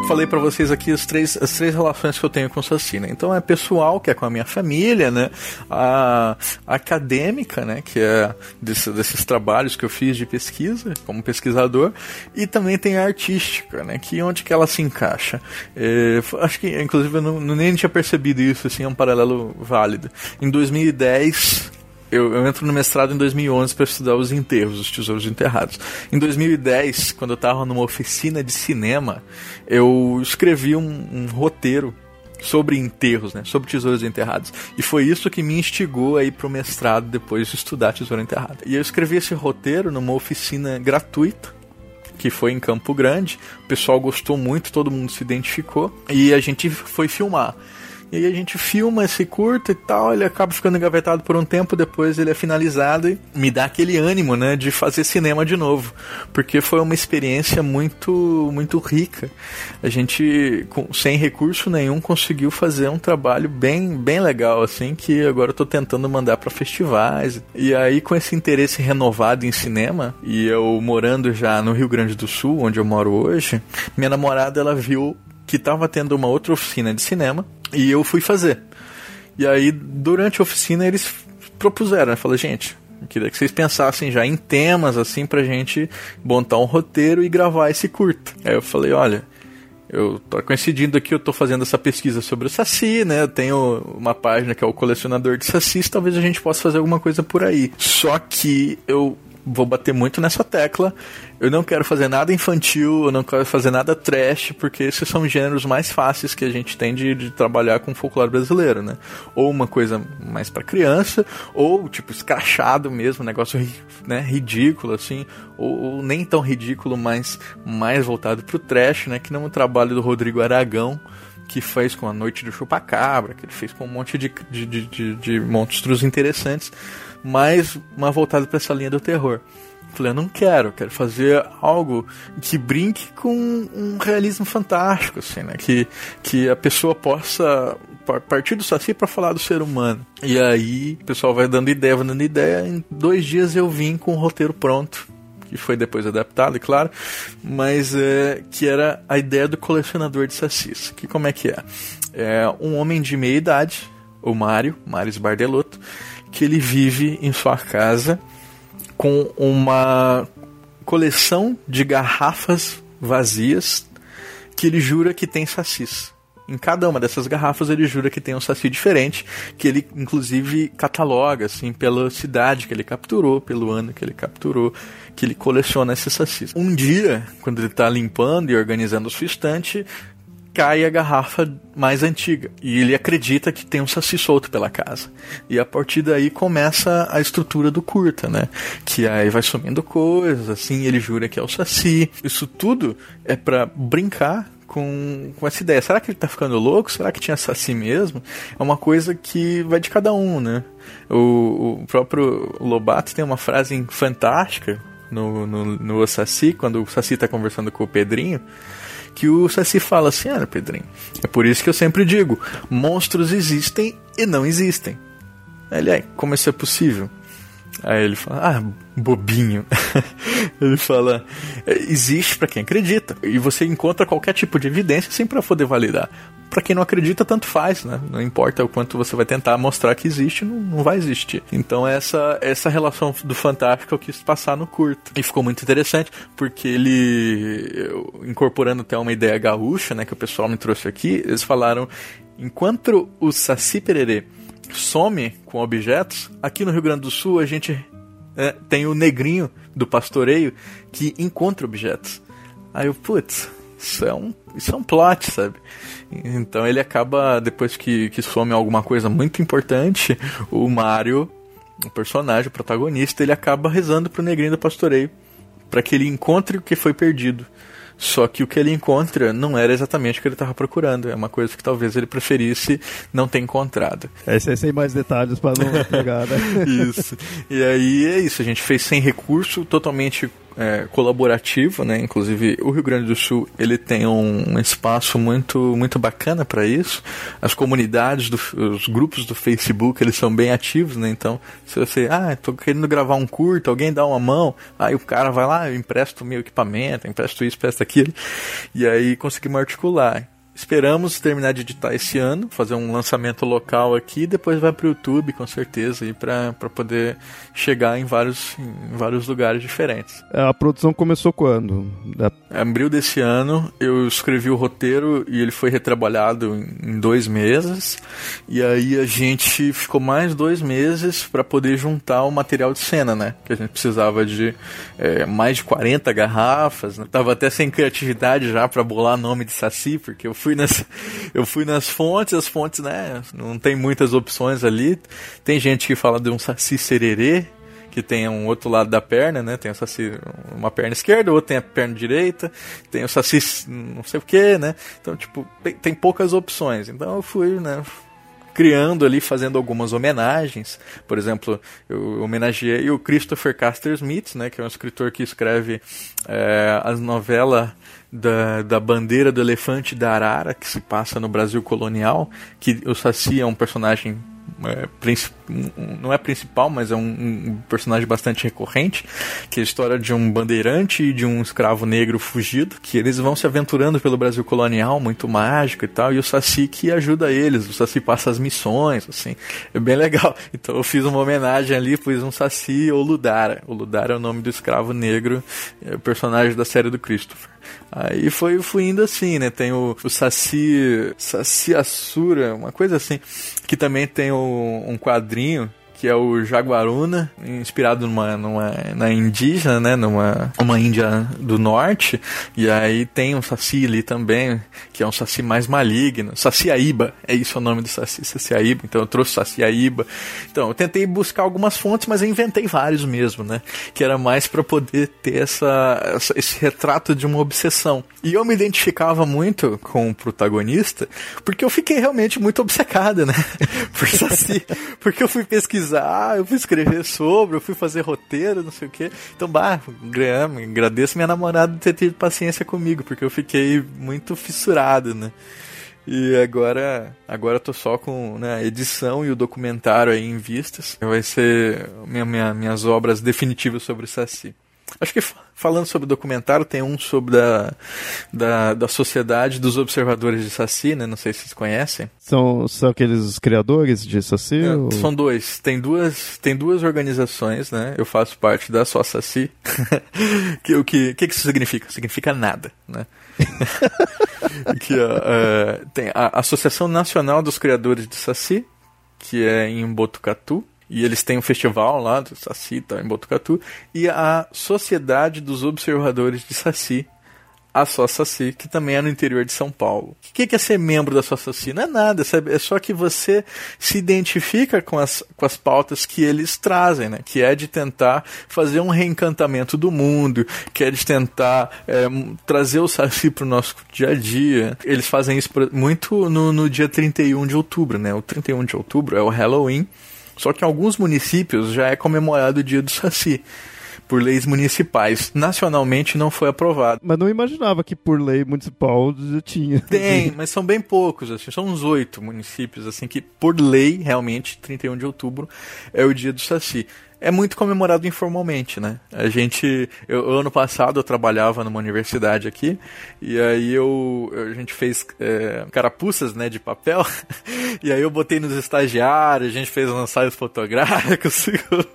Falei para vocês aqui as três, as três relações que eu tenho com Saci, né? Então é pessoal, que é com a minha família, né? A, a acadêmica, né? Que é desse, desses trabalhos que eu fiz de pesquisa, como pesquisador, e também tem a artística, né? Que onde que ela se encaixa. É, acho que, inclusive, eu não, nem tinha percebido isso, assim, é um paralelo válido. Em 2010, eu, eu, entro no mestrado em 2011 para estudar os enterros, os tesouros enterrados. Em 2010, quando eu estava numa oficina de cinema, eu escrevi um, um roteiro sobre enterros, né, sobre tesouros enterrados. E foi isso que me instigou para o mestrado depois de estudar tesouro enterrado. E eu escrevi esse roteiro numa oficina gratuita que foi em Campo Grande. O pessoal gostou muito, todo mundo se identificou e a gente foi filmar. E aí a gente filma esse curto e tal, ele acaba ficando engavetado por um tempo, depois ele é finalizado e me dá aquele ânimo, né, de fazer cinema de novo, porque foi uma experiência muito muito rica. A gente com, sem recurso nenhum conseguiu fazer um trabalho bem bem legal assim, que agora eu tô tentando mandar para festivais. E aí com esse interesse renovado em cinema e eu morando já no Rio Grande do Sul, onde eu moro hoje, minha namorada ela viu que estava tendo uma outra oficina de cinema e eu fui fazer. E aí, durante a oficina, eles propuseram, né? Falei, gente, queria que vocês pensassem já em temas, assim, pra gente montar um roteiro e gravar esse curto. Aí eu falei, olha, eu tô coincidindo aqui, eu tô fazendo essa pesquisa sobre o Saci, né? Eu tenho uma página que é o colecionador de Sacis, talvez a gente possa fazer alguma coisa por aí. Só que eu vou bater muito nessa tecla. Eu não quero fazer nada infantil, eu não quero fazer nada trash, porque esses são gêneros mais fáceis que a gente tem de, de trabalhar com o folclore brasileiro, né? Ou uma coisa mais para criança, ou tipo escrachado mesmo, negócio né, ridículo, assim, ou, ou, nem tão ridículo, mas mais voltado pro trash, né? Que não é um trabalho do Rodrigo Aragão, que fez com a Noite do Chupacabra, que ele fez com um monte de, de, de, de monstros interessantes, mas uma voltada para essa linha do terror. Falei, eu não quero, quero fazer algo que brinque com um realismo fantástico, assim, né? Que, que a pessoa possa partir do Saci para falar do ser humano. E aí o pessoal vai dando ideia, vai dando ideia. Em dois dias eu vim com o roteiro pronto que foi depois adaptado, é claro, mas é, que era a ideia do colecionador de sacis. Que como é que é? É um homem de meia idade, o Mário, Mário Bardelotto, que ele vive em sua casa com uma coleção de garrafas vazias que ele jura que tem sacis. Em cada uma dessas garrafas ele jura que tem um saci diferente, que ele inclusive cataloga assim pela cidade que ele capturou, pelo ano que ele capturou, que ele coleciona esses sacis. Um dia, quando ele está limpando e organizando a sua estante, cai a garrafa mais antiga e ele acredita que tem um saci solto pela casa. E a partir daí começa a estrutura do curta, né? Que aí vai sumindo coisas, assim, ele jura que é o saci. Isso tudo é para brincar com, com essa ideia. Será que ele tá ficando louco? Será que tinha Saci mesmo? É uma coisa que vai de cada um, né? O, o próprio Lobato tem uma frase fantástica no, no, no Saci, quando o Saci tá conversando com o Pedrinho, que o Saci fala assim, olha Pedrinho, é por isso que eu sempre digo, monstros existem e não existem. Ele, é, como isso é possível? Aí ele fala, ah, bobinho. ele fala, existe para quem acredita. E você encontra qualquer tipo de evidência sem para poder validar. Para quem não acredita, tanto faz, né? Não importa o quanto você vai tentar mostrar que existe, não, não vai existir. Então essa essa relação do fantástico eu quis passar no curto. E ficou muito interessante, porque ele, incorporando até uma ideia gaúcha, né, que o pessoal me trouxe aqui, eles falaram, enquanto o Saci Pererê some com objetos, aqui no Rio Grande do Sul a gente é, tem o negrinho do pastoreio que encontra objetos. Aí eu, putz, isso é um, isso é um plot, sabe? Então ele acaba, depois que, que some alguma coisa muito importante, o Mario, o personagem, o protagonista, ele acaba rezando pro negrinho do pastoreio para que ele encontre o que foi perdido. Só que o que ele encontra não era exatamente o que ele estava procurando. É uma coisa que talvez ele preferisse não ter encontrado. É, sem mais detalhes para não pegar, né? isso. E aí é isso. A gente fez sem recurso, totalmente é, colaborativo, né? Inclusive o Rio Grande do Sul ele tem um, espaço muito muito bacana para isso. As comunidades, do, os grupos do Facebook eles são bem ativos, né? Então se você ah estou querendo gravar um curto, alguém dá uma mão, aí o cara vai lá, eu empresto meu equipamento, empresto isso, empresto aquilo, e aí conseguimos articular. Esperamos terminar de editar esse ano, fazer um lançamento local aqui, depois vai para o YouTube, com certeza, para poder chegar em vários, em vários lugares diferentes. A produção começou quando? Da... Abril desse ano, eu escrevi o roteiro e ele foi retrabalhado em, em dois meses. E aí a gente ficou mais dois meses para poder juntar o material de cena, né? Que a gente precisava de é, mais de 40 garrafas. Né? Tava até sem criatividade já para bolar nome de Saci, porque eu fui nas, eu fui nas fontes, as fontes, né? Não tem muitas opções ali. Tem gente que fala de um saci sererê, que tem um outro lado da perna, né? Tem saci, uma perna esquerda, outro tem a perna direita, tem o saci não sei o que, né? Então, tipo, tem, tem poucas opções. Então eu fui, né? Criando ali, fazendo algumas homenagens. Por exemplo, eu homenageei o Christopher Caster Smith, né, que é um escritor que escreve é, as novelas da, da bandeira do elefante da Arara, que se passa no Brasil colonial, que o Saci é um personagem é, não é principal, mas é um, um, personagem bastante recorrente, que é a história de um bandeirante e de um escravo negro fugido, que eles vão se aventurando pelo Brasil colonial, muito mágico e tal, e o Saci que ajuda eles, o Saci passa as missões, assim, é bem legal. Então eu fiz uma homenagem ali, pus um Saci ou Ludara. O Ludara é o nome do escravo negro, é o personagem da série do Christopher. Aí foi fui indo assim, né? Tem o, o Saci, Saci Assura, uma coisa assim, que também tem um quadrinho que é o Jaguaruna, inspirado numa, numa na indígena, né, numa uma Índia do norte, e aí tem um saci ali também, que é um saci mais maligno, saciaíba, é isso o nome do saci, saciaíba, então eu trouxe saciaíba. Então, eu tentei buscar algumas fontes, mas eu inventei vários mesmo, né, que era mais para poder ter essa, essa, esse retrato de uma obsessão. E eu me identificava muito com o protagonista, porque eu fiquei realmente muito obcecada, né, por saci, porque eu fui pesquisar pesquisar, eu fui escrever sobre, eu fui fazer roteiro, não sei o que. Então, bah, agradeço minha namorada de ter tido paciência comigo, porque eu fiquei muito fissurado, né? E agora, agora tô só com né, a edição e o documentário aí em vistas. Vai ser minha, minha, minhas obras definitivas sobre o Saci. Acho que falando sobre o documentário, tem um sobre a, da, da Sociedade dos Observadores de Saci, né? Não sei se vocês conhecem. São, são aqueles criadores de Saci? É, ou... São dois. Tem duas, tem duas organizações, né? Eu faço parte da Só Saci. que, o que, que, que isso significa? Significa nada, né? que, uh, tem a Associação Nacional dos Criadores de Saci, que é em Botucatu, e eles têm um festival lá do Saci, tá, em Botucatu. E a Sociedade dos Observadores de Saci, a Só Saci, que também é no interior de São Paulo. O que é ser membro da Só Saci? Não é nada, sabe? é só que você se identifica com as, com as pautas que eles trazem, né? Que é de tentar fazer um reencantamento do mundo, que é de tentar é, trazer o Saci para o nosso dia a dia. Eles fazem isso muito no, no dia 31 de outubro, né? O 31 de outubro é o Halloween. Só que em alguns municípios já é comemorado o dia do Saci por leis municipais. Nacionalmente não foi aprovado. Mas não imaginava que por lei municipal já tinha. Tem, mas são bem poucos, assim, são uns oito municípios, assim, que por lei, realmente, 31 de outubro é o dia do Saci é muito comemorado informalmente, né? A gente, eu, ano passado eu trabalhava numa universidade aqui e aí eu, a gente fez é, carapuças, né, de papel e aí eu botei nos estagiários, a gente fez uns ensaios fotográficos,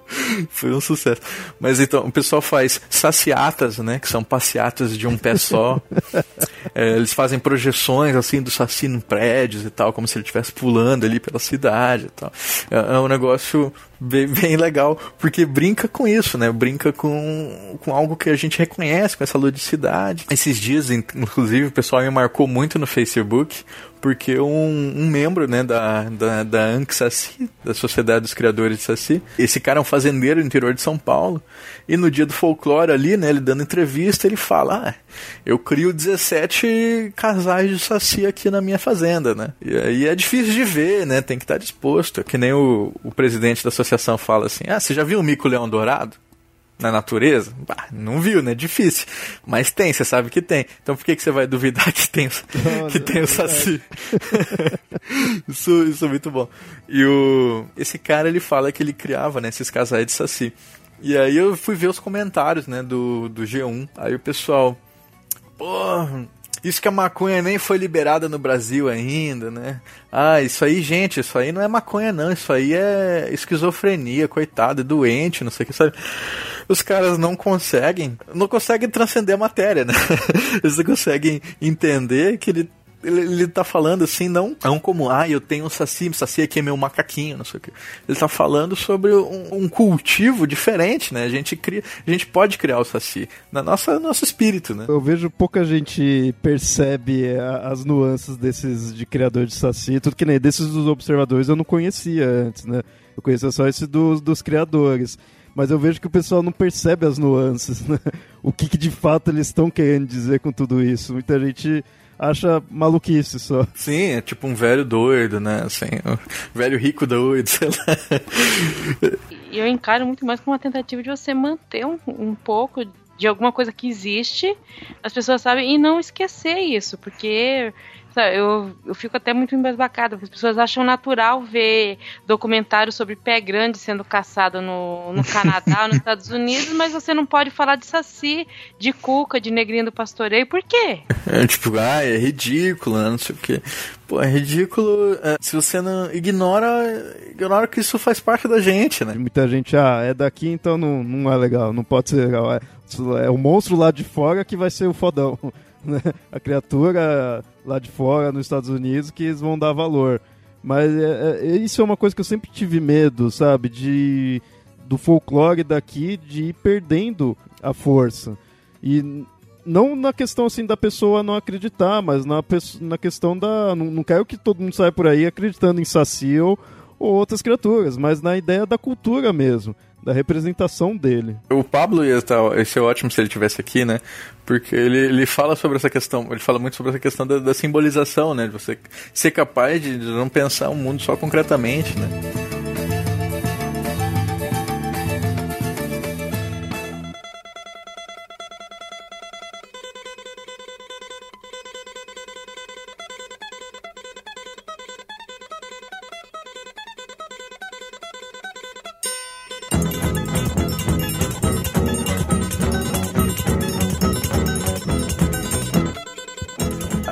foi um sucesso. Mas então o pessoal faz saciatas, né, que são passeatas de um pé só. é, eles fazem projeções assim do saci em prédios e tal, como se ele estivesse pulando ali pela cidade e tal. É, é um negócio bem, bem legal, porque brinca com isso, né? Brinca com, com algo que a gente reconhece, com essa ludicidade. Esses dias, inclusive, o pessoal me marcou muito no Facebook, porque um, um membro né, da, da, da ANC Saci, da Sociedade dos Criadores de Saci, esse cara é um fazendeiro no interior de São Paulo, e no dia do folclore ali, né, ele dando entrevista, ele fala, ah, eu crio 17 casais de Saci aqui na minha fazenda, né, e aí é difícil de ver, né, tem que estar disposto, que nem o, o presidente da associação fala assim, ah, você já viu o mico-leão dourado? Na natureza? Bah, não viu, né? Difícil. Mas tem, você sabe que tem. Então por que, que você vai duvidar que tem, que tem o Saci? isso, isso é muito bom. E o, esse cara, ele fala que ele criava, né, esses casais de Saci. E aí eu fui ver os comentários, né, do, do G1. Aí o pessoal, pô, isso que a maconha nem foi liberada no Brasil ainda, né? Ah, isso aí, gente, isso aí não é maconha não, isso aí é esquizofrenia, coitado, é doente, não sei o que, sabe? Os caras não conseguem, não conseguem transcender a matéria, né? Eles não conseguem entender que ele ele, ele tá falando assim, não, não como, ah, eu tenho um saci, saci aqui é meu macaquinho, não sei o que. Ele tá falando sobre um, um, cultivo diferente, né? A gente cria, a gente pode criar o saci na nossa nosso espírito, né? Eu vejo pouca gente percebe a, as nuances desses de criador de saci, tudo que nem desses dos observadores eu não conhecia antes, né? Eu conhecia só esse dos, dos criadores mas eu vejo que o pessoal não percebe as nuances, né? O que, que de fato eles estão querendo dizer com tudo isso. Muita gente acha maluquice só. Sim, é tipo um velho doido, né? Assim, um velho rico doido, sei lá. E eu encaro muito mais como uma tentativa de você manter um, um pouco de alguma coisa que existe, as pessoas sabem, e não esquecer isso, porque eu, eu fico até muito embasbacada, porque as pessoas acham natural ver documentários sobre pé grande sendo caçado no, no Canadá, nos Estados Unidos, mas você não pode falar de saci, de cuca, de negrinho do pastoreio, por quê? É tipo, ah, é ridículo, né? não sei o quê. Pô, é ridículo é, se você não ignora, ignora que isso faz parte da gente, né? Muita gente, ah, é daqui, então não, não é legal, não pode ser legal. É, é o monstro lá de fora que vai ser o fodão. Né? A criatura lá de fora, nos Estados Unidos, que eles vão dar valor. Mas é, é, isso é uma coisa que eu sempre tive medo, sabe? De do folclore daqui de ir perdendo a força. E não na questão assim da pessoa não acreditar, mas na, na questão da. Não, não quero que todo mundo saia por aí acreditando em Saci ou, ou outras criaturas, mas na ideia da cultura mesmo da representação dele. O Pablo ia estar, ia ser ótimo se ele tivesse aqui, né? Porque ele, ele fala sobre essa questão, ele fala muito sobre essa questão da, da simbolização, né? De você ser capaz de, não pensar o mundo só concretamente, né?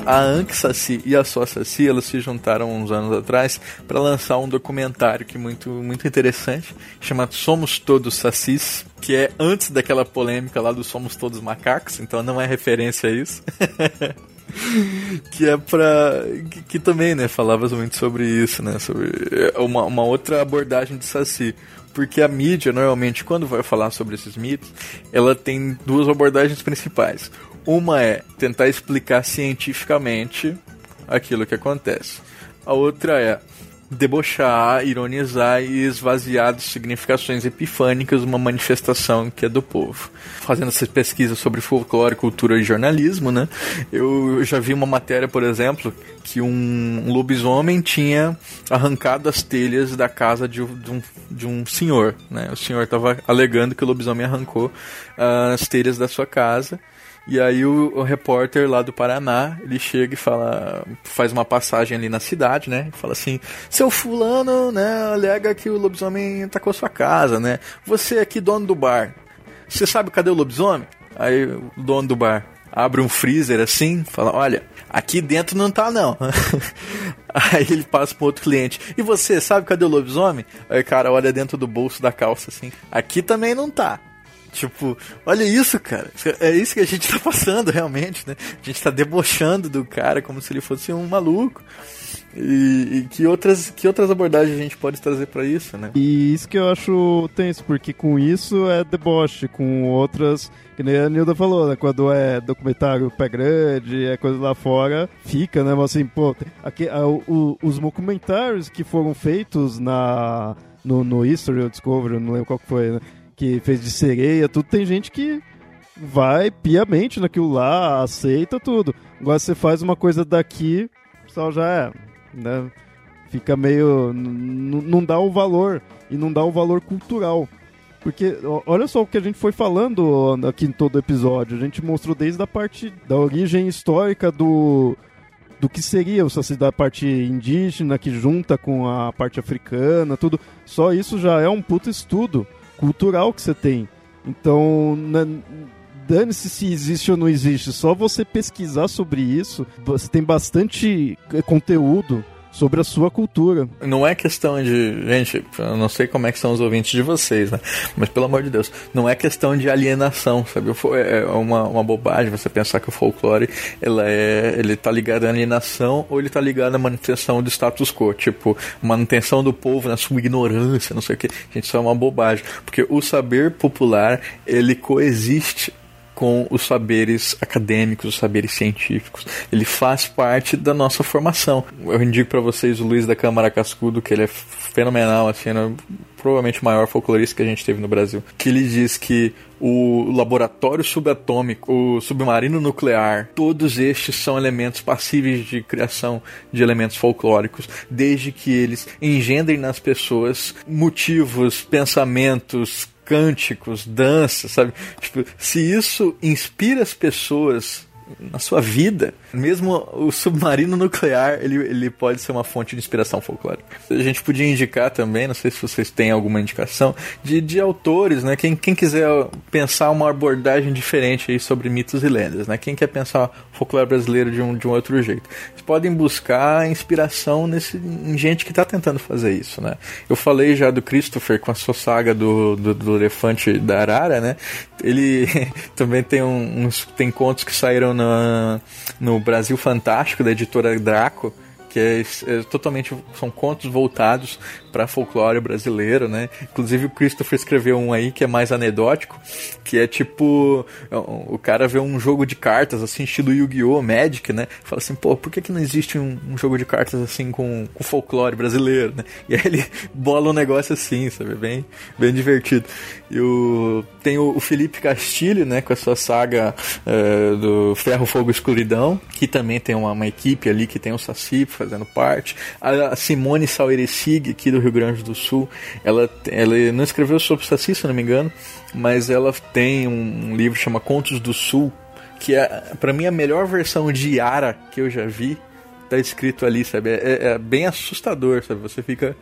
A Anki e a Só elas se juntaram uns anos atrás para lançar um documentário que é muito, muito interessante, chamado Somos Todos Sacis, que é antes daquela polêmica lá do Somos Todos Macacos, então não é referência a isso. que é pra. Que, que, também, né, falava muito sobre isso, né? Sobre é, uma, uma outra abordagem de Saci. Porque a mídia, normalmente, quando vai falar sobre esses mitos, ela tem duas abordagens principais. Uma é tentar explicar cientificamente aquilo que acontece. A outra é debochar, ironizar e esvaziar de significações epifânicas uma manifestação que é do povo. Fazendo essas pesquisas sobre folclore, cultura e jornalismo, né? Eu já vi uma matéria, por exemplo, que um lobisomem tinha arrancado as telhas da casa de, um, de um senhor, né? O senhor estava alegando que o lobisomem arrancou uh, as telhas da sua casa e aí o, o, repórter lá do Paraná, ele chega e fala, faz uma passagem ali na cidade, né? Fala assim, seu fulano, né, alega que o lobisomem atacou sua casa, né? Você aqui, dono do bar, você sabe cadê o lobisomem? Aí o dono do bar abre um freezer assim, fala, olha, aqui dentro não tá não. Aí ele passa para outro cliente. E você, sabe cadê o lobisomem? Aí o cara olha dentro do bolso da calça assim. Aqui também não tá. Tipo, olha isso, cara. É isso que a gente tá passando realmente, né? A gente tá debochando do cara como se ele fosse um maluco. E, e, que, outras, que outras abordagens a gente pode trazer para isso, né? E isso que eu acho tenso, porque com isso é deboche, com outras, que nem a Nilda falou, né? Quando é documentário pé grande, é coisa lá fora, fica, né? Mas assim, pô, aqui, a, o, os documentários que foram feitos na, no, no History ou Discovery, não lembro qual que foi, né? Que fez de sereia, tudo. Tem gente que vai piamente naquilo lá, aceita tudo. Agora você faz uma coisa daqui, o pessoal já é, né? Fica meio. não dá o valor. E não dá o valor cultural. Porque olha só o que a gente foi falando aqui em todo episódio. A gente mostrou desde a parte da origem histórica do, do que seria o Saci da parte indígena que junta com a parte africana, tudo. Só isso já é um puto estudo cultural que você tem. Então, dane-se se existe ou não existe, só você pesquisar sobre isso, você tem bastante conteúdo sobre a sua cultura. Não é questão de. Gente, eu não sei como é que são os ouvintes de vocês, né? Mas pelo amor de Deus, não é questão de alienação, sabe? É uma, uma bobagem você pensar que o folclore ela é, ele tá ligado à alienação ou ele tá ligado à manutenção do status quo, tipo, manutenção do povo na sua ignorância, não sei o que. Gente, isso é uma bobagem. Porque o saber popular, ele coexiste com os saberes acadêmicos, os saberes científicos. Ele faz parte da nossa formação. Eu indico para vocês o Luiz da Câmara Cascudo, que ele é fenomenal, assim, né? provavelmente o maior folclorista que a gente teve no Brasil, que ele diz que o laboratório subatômico, o submarino nuclear, todos estes são elementos passíveis de criação de elementos folclóricos, desde que eles engendrem nas pessoas motivos, pensamentos, cânticos, dança, sabe? Tipo, se isso inspira as pessoas na sua vida, mesmo o submarino nuclear, ele, ele pode ser uma fonte de inspiração folclórica. A gente podia indicar também, não sei se vocês têm alguma indicação, de, de autores, né? Quem, quem quiser pensar uma abordagem diferente aí sobre mitos e lendas, né? Quem quer pensar folclore brasileiro de um, de um outro jeito. Vocês podem buscar inspiração nesse, em gente que está tentando fazer isso, né? Eu falei já do Christopher com a sua saga do, do, do elefante da arara, né? Ele também tem uns tem contos que saíram na, no Brasil Fantástico, da editora Draco, que é, é totalmente são contos voltados para folclore brasileiro, né? Inclusive o Christopher escreveu um aí que é mais anedótico, que é tipo o cara vê um jogo de cartas assim estilo Yu-Gi-Oh, Magic, né? Fala assim, pô, por que, que não existe um, um jogo de cartas assim com, com folclore brasileiro, né? E aí ele bola um negócio assim, sabe? Bem, bem divertido. E o, tem o, o Felipe Castilho, né? Com a sua saga uh, do Ferro, Fogo Escuridão, que também tem uma, uma equipe ali que tem o Saci fazendo parte. A, a Simone Saueresig, aqui do Rio Grande do Sul, ela, ela não escreveu sobre Saci, se não me engano, mas ela tem um, livro chama Contos do Sul, que é, para mim, a melhor versão de Yara que eu já vi. Tá escrito ali, sabe? É, é bem assustador, sabe? Você fica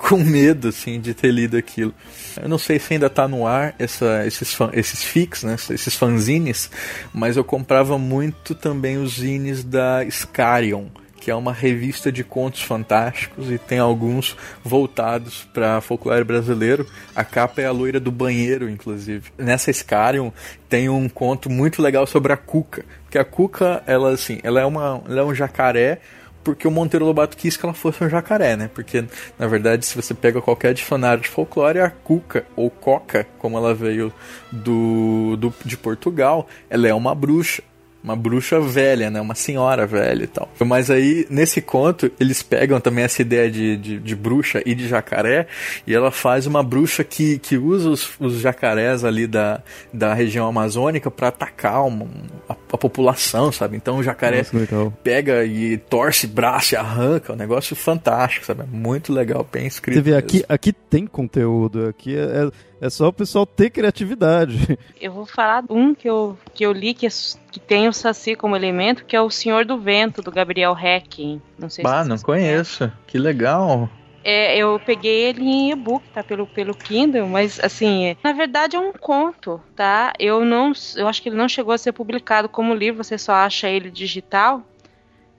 com medo, assim, de ter lido aquilo. Eu não sei se ainda tá no ar essa, esses, fan, esses fics, né? Esses fanzines, mas eu comprava muito também os zines da Scarion, que é uma revista de contos fantásticos e tem alguns voltados para folclore brasileiro. A capa é a loira do banheiro, inclusive. Nessa Scarion tem um conto muito legal sobre a Cuca, que a Cuca, ela assim, ela é uma, ela é um jacaré porque o Monteiro Lobato quis que ela fosse um jacaré, né? Porque, na verdade, se você pega qualquer dicionário de folclore, a cuca, ou coca, como ela veio do, do de Portugal, ela é uma bruxa uma bruxa velha, né? Uma senhora velha e tal. Mas aí, nesse conto, eles pegam também essa ideia de, de, de bruxa e de jacaré, e ela faz uma bruxa que, que usa os, os jacarés ali da, da região amazônica para atacar uma, a, a, população, sabe? Então o jacaré Nossa, pega e torce braço e arranca, um negócio fantástico, sabe? Muito legal, bem escrito. Você vê, aqui, aqui tem conteúdo, aqui é, é é só o pessoal ter criatividade. Eu vou falar um que eu, que eu li que, é, que tem o Saci como elemento, que é o Senhor do Vento, do Gabriel Hecking. Não sei bah, se não conheço. Que legal. É, eu peguei ele em e-book, tá? Pelo, pelo Kindle, mas assim, é, na verdade é um conto, tá? Eu não. Eu acho que ele não chegou a ser publicado como livro, você só acha ele digital.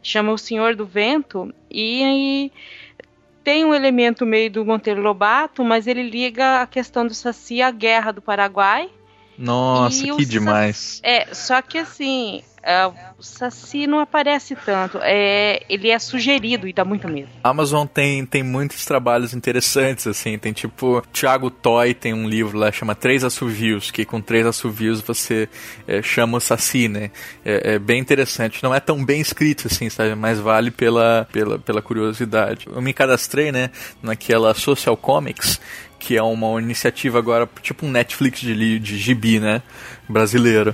Chama O Senhor do Vento. E aí tem um elemento meio do Monteiro Lobato, mas ele liga a questão do Saci à guerra do Paraguai. Nossa, que demais. É, só que assim, é, o Saci não aparece tanto. É, ele é sugerido e dá muito medo. A Amazon tem, tem muitos trabalhos interessantes, assim. Tem tipo, Thiago Toy tem um livro lá chama Três Assovios, que com três assovios você é, chama o Saci, né? É, é, bem interessante. Não é tão bem escrito, assim, sabe? Mas vale pela, pela, pela curiosidade. Eu me cadastrei, né, naquela Social Comics, que é uma iniciativa agora, tipo um Netflix de, de gibi, né? Brasileiro.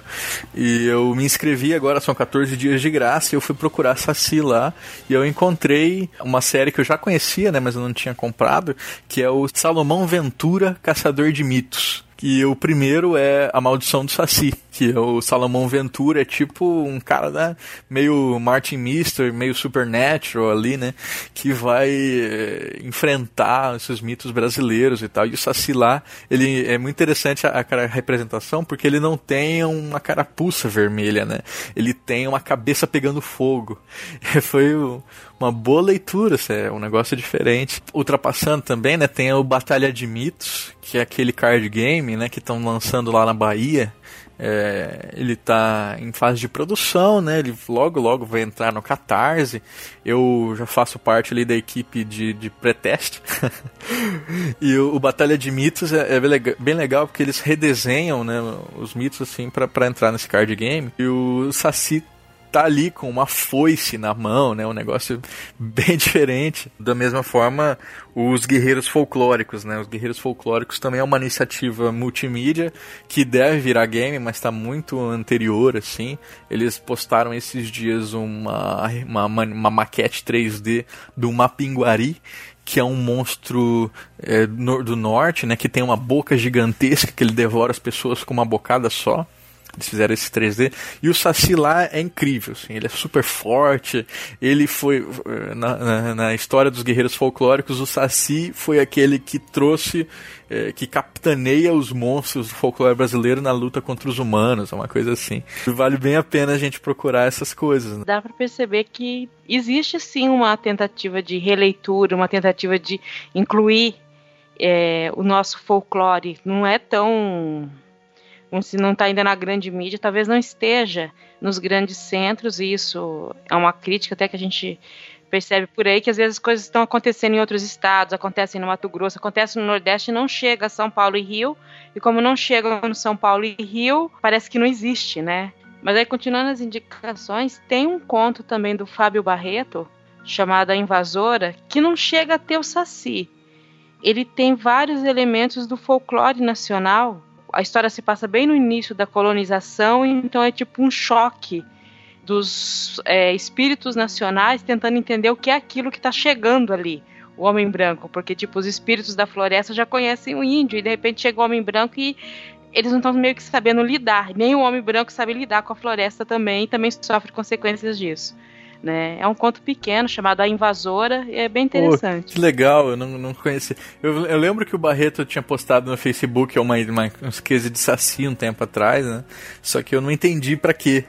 E eu me inscrevi agora, são 14 dias de graça, e eu fui procurar Saci lá, e eu encontrei uma série que eu já conhecia, né? Mas eu não tinha comprado, que é o Salomão Ventura, Caçador de Mitos que o primeiro é A Maldição do Saci, que é o Salomão Ventura, é tipo um cara né, meio Martin Mister, meio Supernatural ali, né, que vai é, enfrentar esses mitos brasileiros e tal. E o Saci lá, ele é muito interessante a, a representação porque ele não tem uma carapuça vermelha, né? Ele tem uma cabeça pegando fogo. Foi o, uma boa leitura, é um negócio diferente. Ultrapassando também, né, tem o Batalha de Mitos, que é aquele card game, né, que estão lançando lá na Bahia. É, ele está em fase de produção, né? Ele logo logo vai entrar no Catarse. Eu já faço parte ali da equipe de, de pré-teste. e o, o, Batalha de Mitos é, é, bem legal porque eles redesenham né, os mitos assim para entrar nesse card game. E o Saci tá ali com uma foice na mão, né? Um negócio bem diferente. Da mesma forma, os guerreiros folclóricos, né? Os guerreiros folclóricos também é uma iniciativa multimídia que deve virar game, mas está muito anterior, assim. Eles postaram esses dias uma, uma, uma maquete 3D do Mapinguari, que é um monstro é, do norte, né? Que tem uma boca gigantesca que ele devora as pessoas com uma bocada só. Eles fizeram esse 3D. E o Saci lá é incrível, assim, ele é super forte. Ele foi. Na, na, na história dos guerreiros folclóricos, o Saci foi aquele que trouxe. É, que capitaneia os monstros do folclore brasileiro na luta contra os humanos, é uma coisa assim. Vale bem a pena a gente procurar essas coisas. Né? Dá para perceber que existe sim uma tentativa de releitura, uma tentativa de incluir é, o nosso folclore. Não é tão se não está ainda na grande mídia, talvez não esteja nos grandes centros, e isso é uma crítica até que a gente percebe por aí que às vezes as coisas estão acontecendo em outros estados, acontecem no Mato Grosso, acontece no Nordeste não chega a São Paulo e Rio. E como não chega no São Paulo e Rio, parece que não existe, né? Mas aí, continuando as indicações, tem um conto também do Fábio Barreto, chamado A Invasora, que não chega a ter o Saci. Ele tem vários elementos do folclore nacional. A história se passa bem no início da colonização, então é tipo um choque dos é, espíritos nacionais tentando entender o que é aquilo que está chegando ali, o homem branco, porque tipo os espíritos da floresta já conhecem o índio e de repente chega o homem branco e eles não estão meio que sabendo lidar, nem o homem branco sabe lidar com a floresta também e também sofre consequências disso. Né? É um conto pequeno chamado A Invasora e é bem interessante. que legal, eu não, não conhecia. Eu, eu, lembro que o Barreto tinha postado no Facebook uma, uma, uns cases de saci um tempo atrás, né? Só que eu não entendi para quê.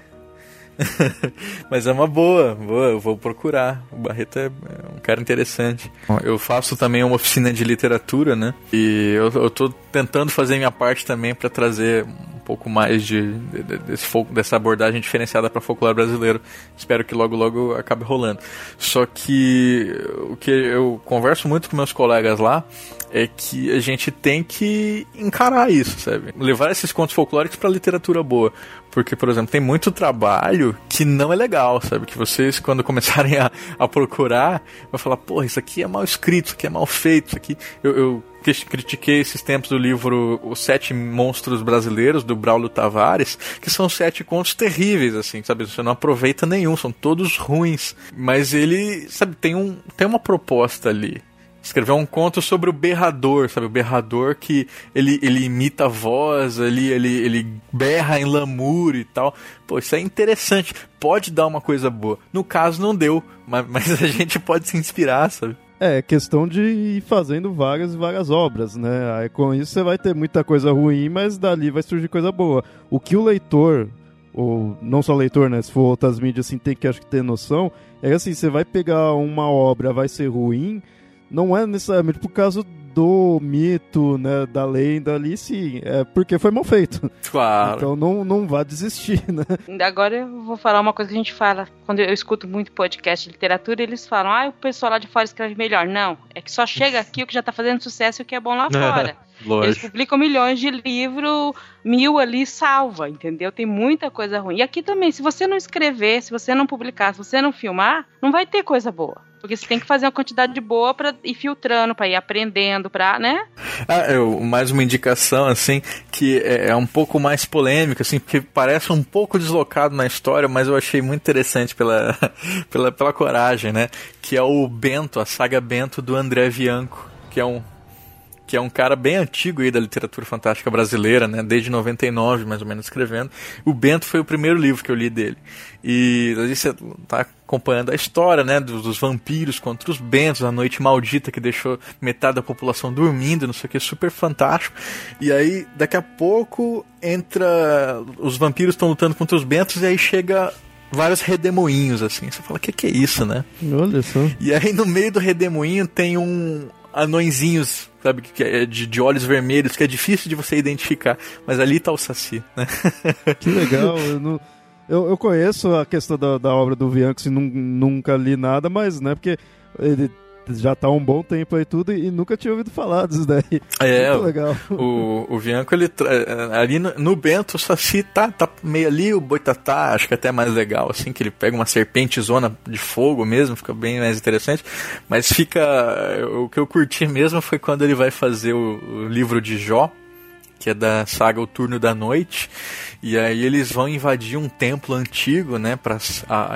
Mas é uma boa, boa, eu vou procurar. O Barreto é, é um cara interessante. Eu faço também uma oficina de literatura, né? E eu, eu tô tentando fazer minha parte também para trazer pouco mais de, de desse, dessa abordagem diferenciada para folclore brasileiro. Espero que logo logo acabe rolando. Só que o que eu converso muito com meus colegas lá é que a gente tem que encarar isso, sabe? Levar esses contos folclóricos para literatura boa. Porque, por exemplo, tem muito trabalho que não é legal, sabe? Que vocês, quando começarem a, a procurar, vão falar, porra, isso aqui é mal escrito, isso aqui é mal feito, isso aqui. Eu, eu critiquei esses tempos do livro Os Sete Monstros Brasileiros, do Braulio Tavares, que são sete contos terríveis, assim, sabe? Você não aproveita nenhum, são todos ruins. Mas ele, sabe, tem, um, tem uma proposta ali escreveu um conto sobre o berrador, sabe? O berrador que ele, ele imita a voz, ele, ele, ele berra em lamúrio e tal. Pô, isso é interessante. Pode dar uma coisa boa. No caso, não deu, mas, mas a gente pode se inspirar, sabe? É, questão de ir fazendo várias e várias obras, né? Aí com isso você vai ter muita coisa ruim, mas dali vai surgir coisa boa. O que o leitor, ou não só leitor, né? Se for outras mídias assim, tem que acho que ter noção, é assim, você vai pegar uma obra, vai ser ruim, não é necessariamente por causa do mito, né, da lenda ali, sim. É porque foi mal feito. Claro. Então não, não vá desistir, né? Agora eu vou falar uma coisa que a gente fala, quando eu escuto muito podcast de literatura, eles falam, ah, o pessoal lá de fora escreve melhor. Não, é que só chega aqui o que já tá fazendo sucesso e o que é bom lá fora. Lógico. Eles publicam milhões de livros, mil ali salva, entendeu? Tem muita coisa ruim. E aqui também, se você não escrever, se você não publicar, se você não filmar, não vai ter coisa boa. Porque você tem que fazer uma quantidade boa para ir filtrando, para ir aprendendo, para, né? Ah, eu, mais uma indicação, assim, que é, é, um pouco mais polêmica, assim, porque parece um pouco deslocado na história, mas eu achei muito interessante pela, pela, pela coragem, né? Que é o Bento, a saga Bento do André Bianco, que é um que é um cara bem antigo aí da literatura fantástica brasileira, né? Desde 99, mais ou menos, escrevendo. O Bento foi o primeiro livro que eu li dele. E aí você tá acompanhando a história, né? Dos, dos, vampiros contra os bentos, a noite maldita que deixou metade da população dormindo, não sei o que, super fantástico. E aí, daqui a pouco, entra... Os vampiros estão lutando contra os bentos e aí chega vários redemoinhos, assim. Você fala, o que, que é isso, né? Olha só. E aí no meio do redemoinho tem um, anõezinhos, sabe, que é de, de, olhos vermelhos, que é difícil de você identificar. Mas ali tá o Saci, né? Que legal, eu, não, eu, eu, conheço a questão da, da obra do Bianco, assim, nunca li nada, mas, né, porque ele já tá um bom tempo aí tudo e nunca tinha ouvido falar disso daí. É, Muito legal. O, o Bianco, ele é, ali no, no, Bento, o Saci tá, tá meio ali, o Boitatá, acho que é até mais legal, assim, que ele pega uma serpente zona de fogo mesmo, fica bem mais interessante. Mas fica. O que eu curti mesmo foi quando ele vai fazer o, o livro de Jó, que é da saga O Turno da Noite. E aí eles vão invadir um templo antigo, né, para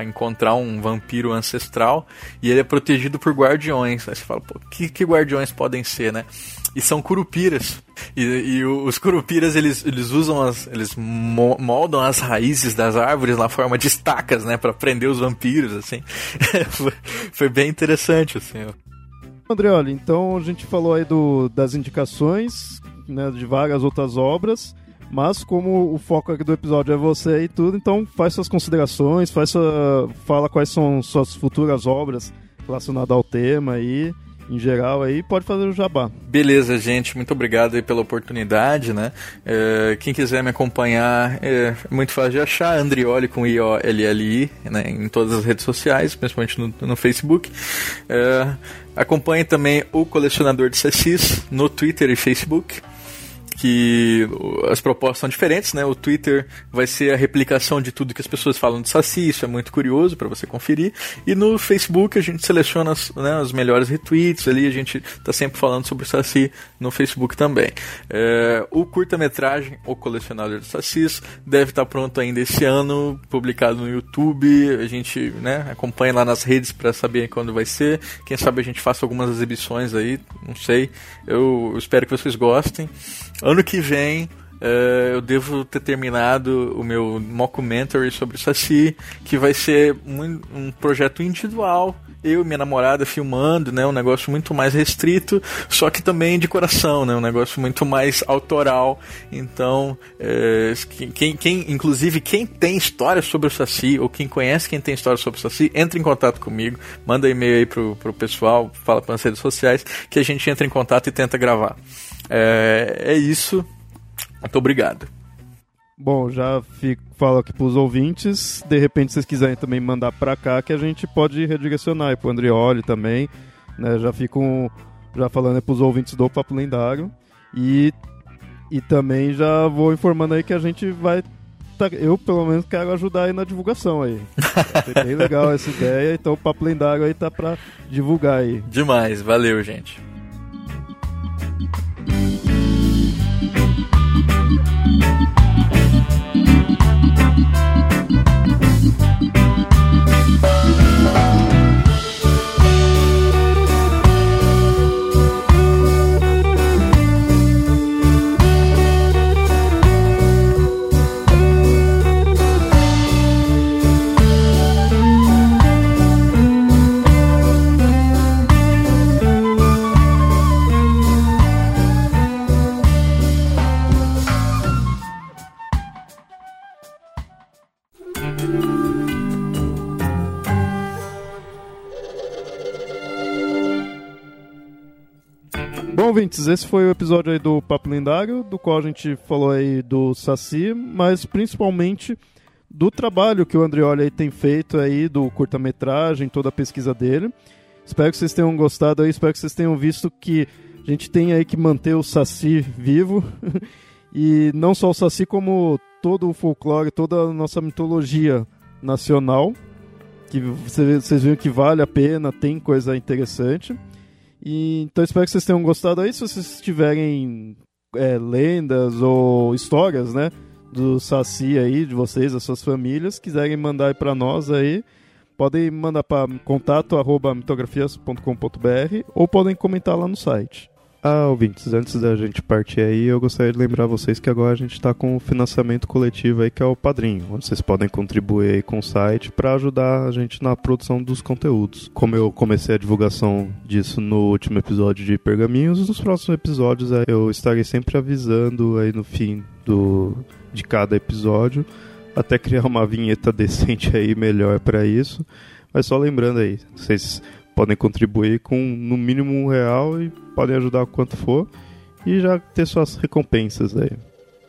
encontrar um vampiro ancestral. E ele é protegido por guardiões. Aí você fala, pô, que, que guardiões podem ser, né? E são curupiras. E, e os curupiras eles, eles usam as. Eles moldam as raízes das árvores na forma de estacas, né, para prender os vampiros, assim. foi, bem interessante, assim. Andreoli, então a gente falou aí do, das indicações né, de várias outras obras. Mas como o foco aqui do episódio é você e tudo, então faz suas considerações, faz sua, fala quais são suas futuras obras relacionadas ao tema aí. em geral aí, pode fazer o jabá. Beleza, gente, muito obrigado aí pela oportunidade, né? É, quem quiser me acompanhar, é muito fácil de achar, Andrioli com I-O-L-L-I, né, em todas as redes sociais, principalmente no, no Facebook. É, acompanhe também o Colecionador de Sassis no Twitter e Facebook que as propostas são diferentes, né? O Twitter vai ser a replicação de tudo que as pessoas falam de Saci, isso é muito curioso para você conferir. E no Facebook a gente seleciona as, né, os melhores retweets ali, a gente tá sempre falando sobre o Saci no Facebook também. É, o curta-metragem, O Colecionador de Sacis, deve estar tá pronto ainda esse ano, publicado no YouTube. A gente né, acompanha lá nas redes para saber quando vai ser. Quem sabe a gente faça algumas exibições aí, não sei. Eu espero que vocês gostem. Ano que vem uh, eu devo ter terminado o meu mockumentary sobre Saci, que vai ser um, um projeto individual eu e minha namorada filmando, né? Um negócio muito mais restrito, só que também de coração, né? Um negócio muito mais autoral. Então, é, quem, quem, inclusive, quem tem história sobre o Saci, ou quem conhece quem tem história sobre o Saci, entre em contato comigo, manda e-mail aí pro, pro pessoal, fala para as redes sociais, que a gente entra em contato e tenta gravar. É, é isso. Muito obrigado. Bom, já fico, falo aqui para os ouvintes. De repente, vocês quiserem também mandar para cá, que a gente pode redirecionar para o Andrioli também. Né? Já fico já falando para os ouvintes do Papo Lendário. E, e também já vou informando aí que a gente vai. Tá, eu, pelo menos, quero ajudar aí na divulgação aí. Bem legal essa ideia, então o Papo Lendário aí tá para divulgar aí. Demais, valeu, gente. Thank you. Ouvintes, esse foi o episódio aí do Papo Lendário, do qual a gente falou aí do Saci, mas principalmente do trabalho que o Andrioli tem feito aí, do curta-metragem, toda a pesquisa dele. Espero que vocês tenham gostado aí, espero que vocês tenham visto que a gente tem aí que manter o Saci vivo. e não só o Saci, como todo o folclore, toda a nossa mitologia nacional. Que vocês viram que vale a pena, tem coisa interessante. E, então espero que vocês tenham gostado aí. Se vocês tiverem é, lendas ou histórias, né? Do Saci aí, de vocês, das suas famílias, quiserem mandar pra nós aí, podem mandar para contato mitografias.com.br ou podem comentar lá no site. Ah, ouvintes, antes da gente partir aí, eu gostaria de lembrar vocês que agora a gente está com o financiamento coletivo aí, que é o Padrinho, onde vocês podem contribuir aí com o site para ajudar a gente na produção dos conteúdos. Como eu comecei a divulgação disso no último episódio de Pergaminhos, nos próximos episódios eu estarei sempre avisando aí no fim do, de cada episódio, até criar uma vinheta decente aí melhor para isso. Mas só lembrando aí, vocês podem contribuir com no mínimo um real e podem ajudar quanto for e já ter suas recompensas aí.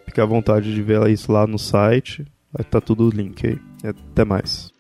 Fique à vontade de ver isso lá no site, vai estar tá tudo o link aí. Até mais.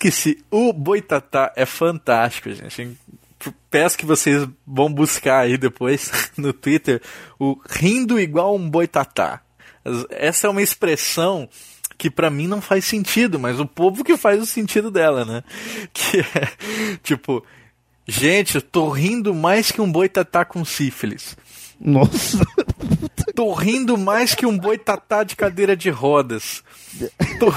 Esqueci. O Boitatá é fantástico, gente. Peço que vocês vão buscar aí depois no Twitter o rindo igual um boitatá. Essa é uma expressão que pra mim não faz sentido, mas o povo que faz o sentido dela, né? Que é tipo, gente, eu tô rindo mais que um boitatá com sífilis. Nossa. Tô rindo mais que um boitatá de cadeira de rodas. Tô...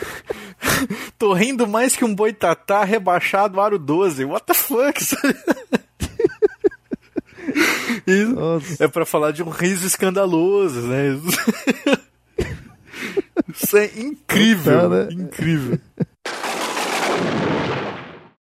Tô rindo mais que um boitatá rebaixado aro 12. What the fuck? É pra falar de um riso escandaloso, né? Isso é incrível, Tá, né? incrível.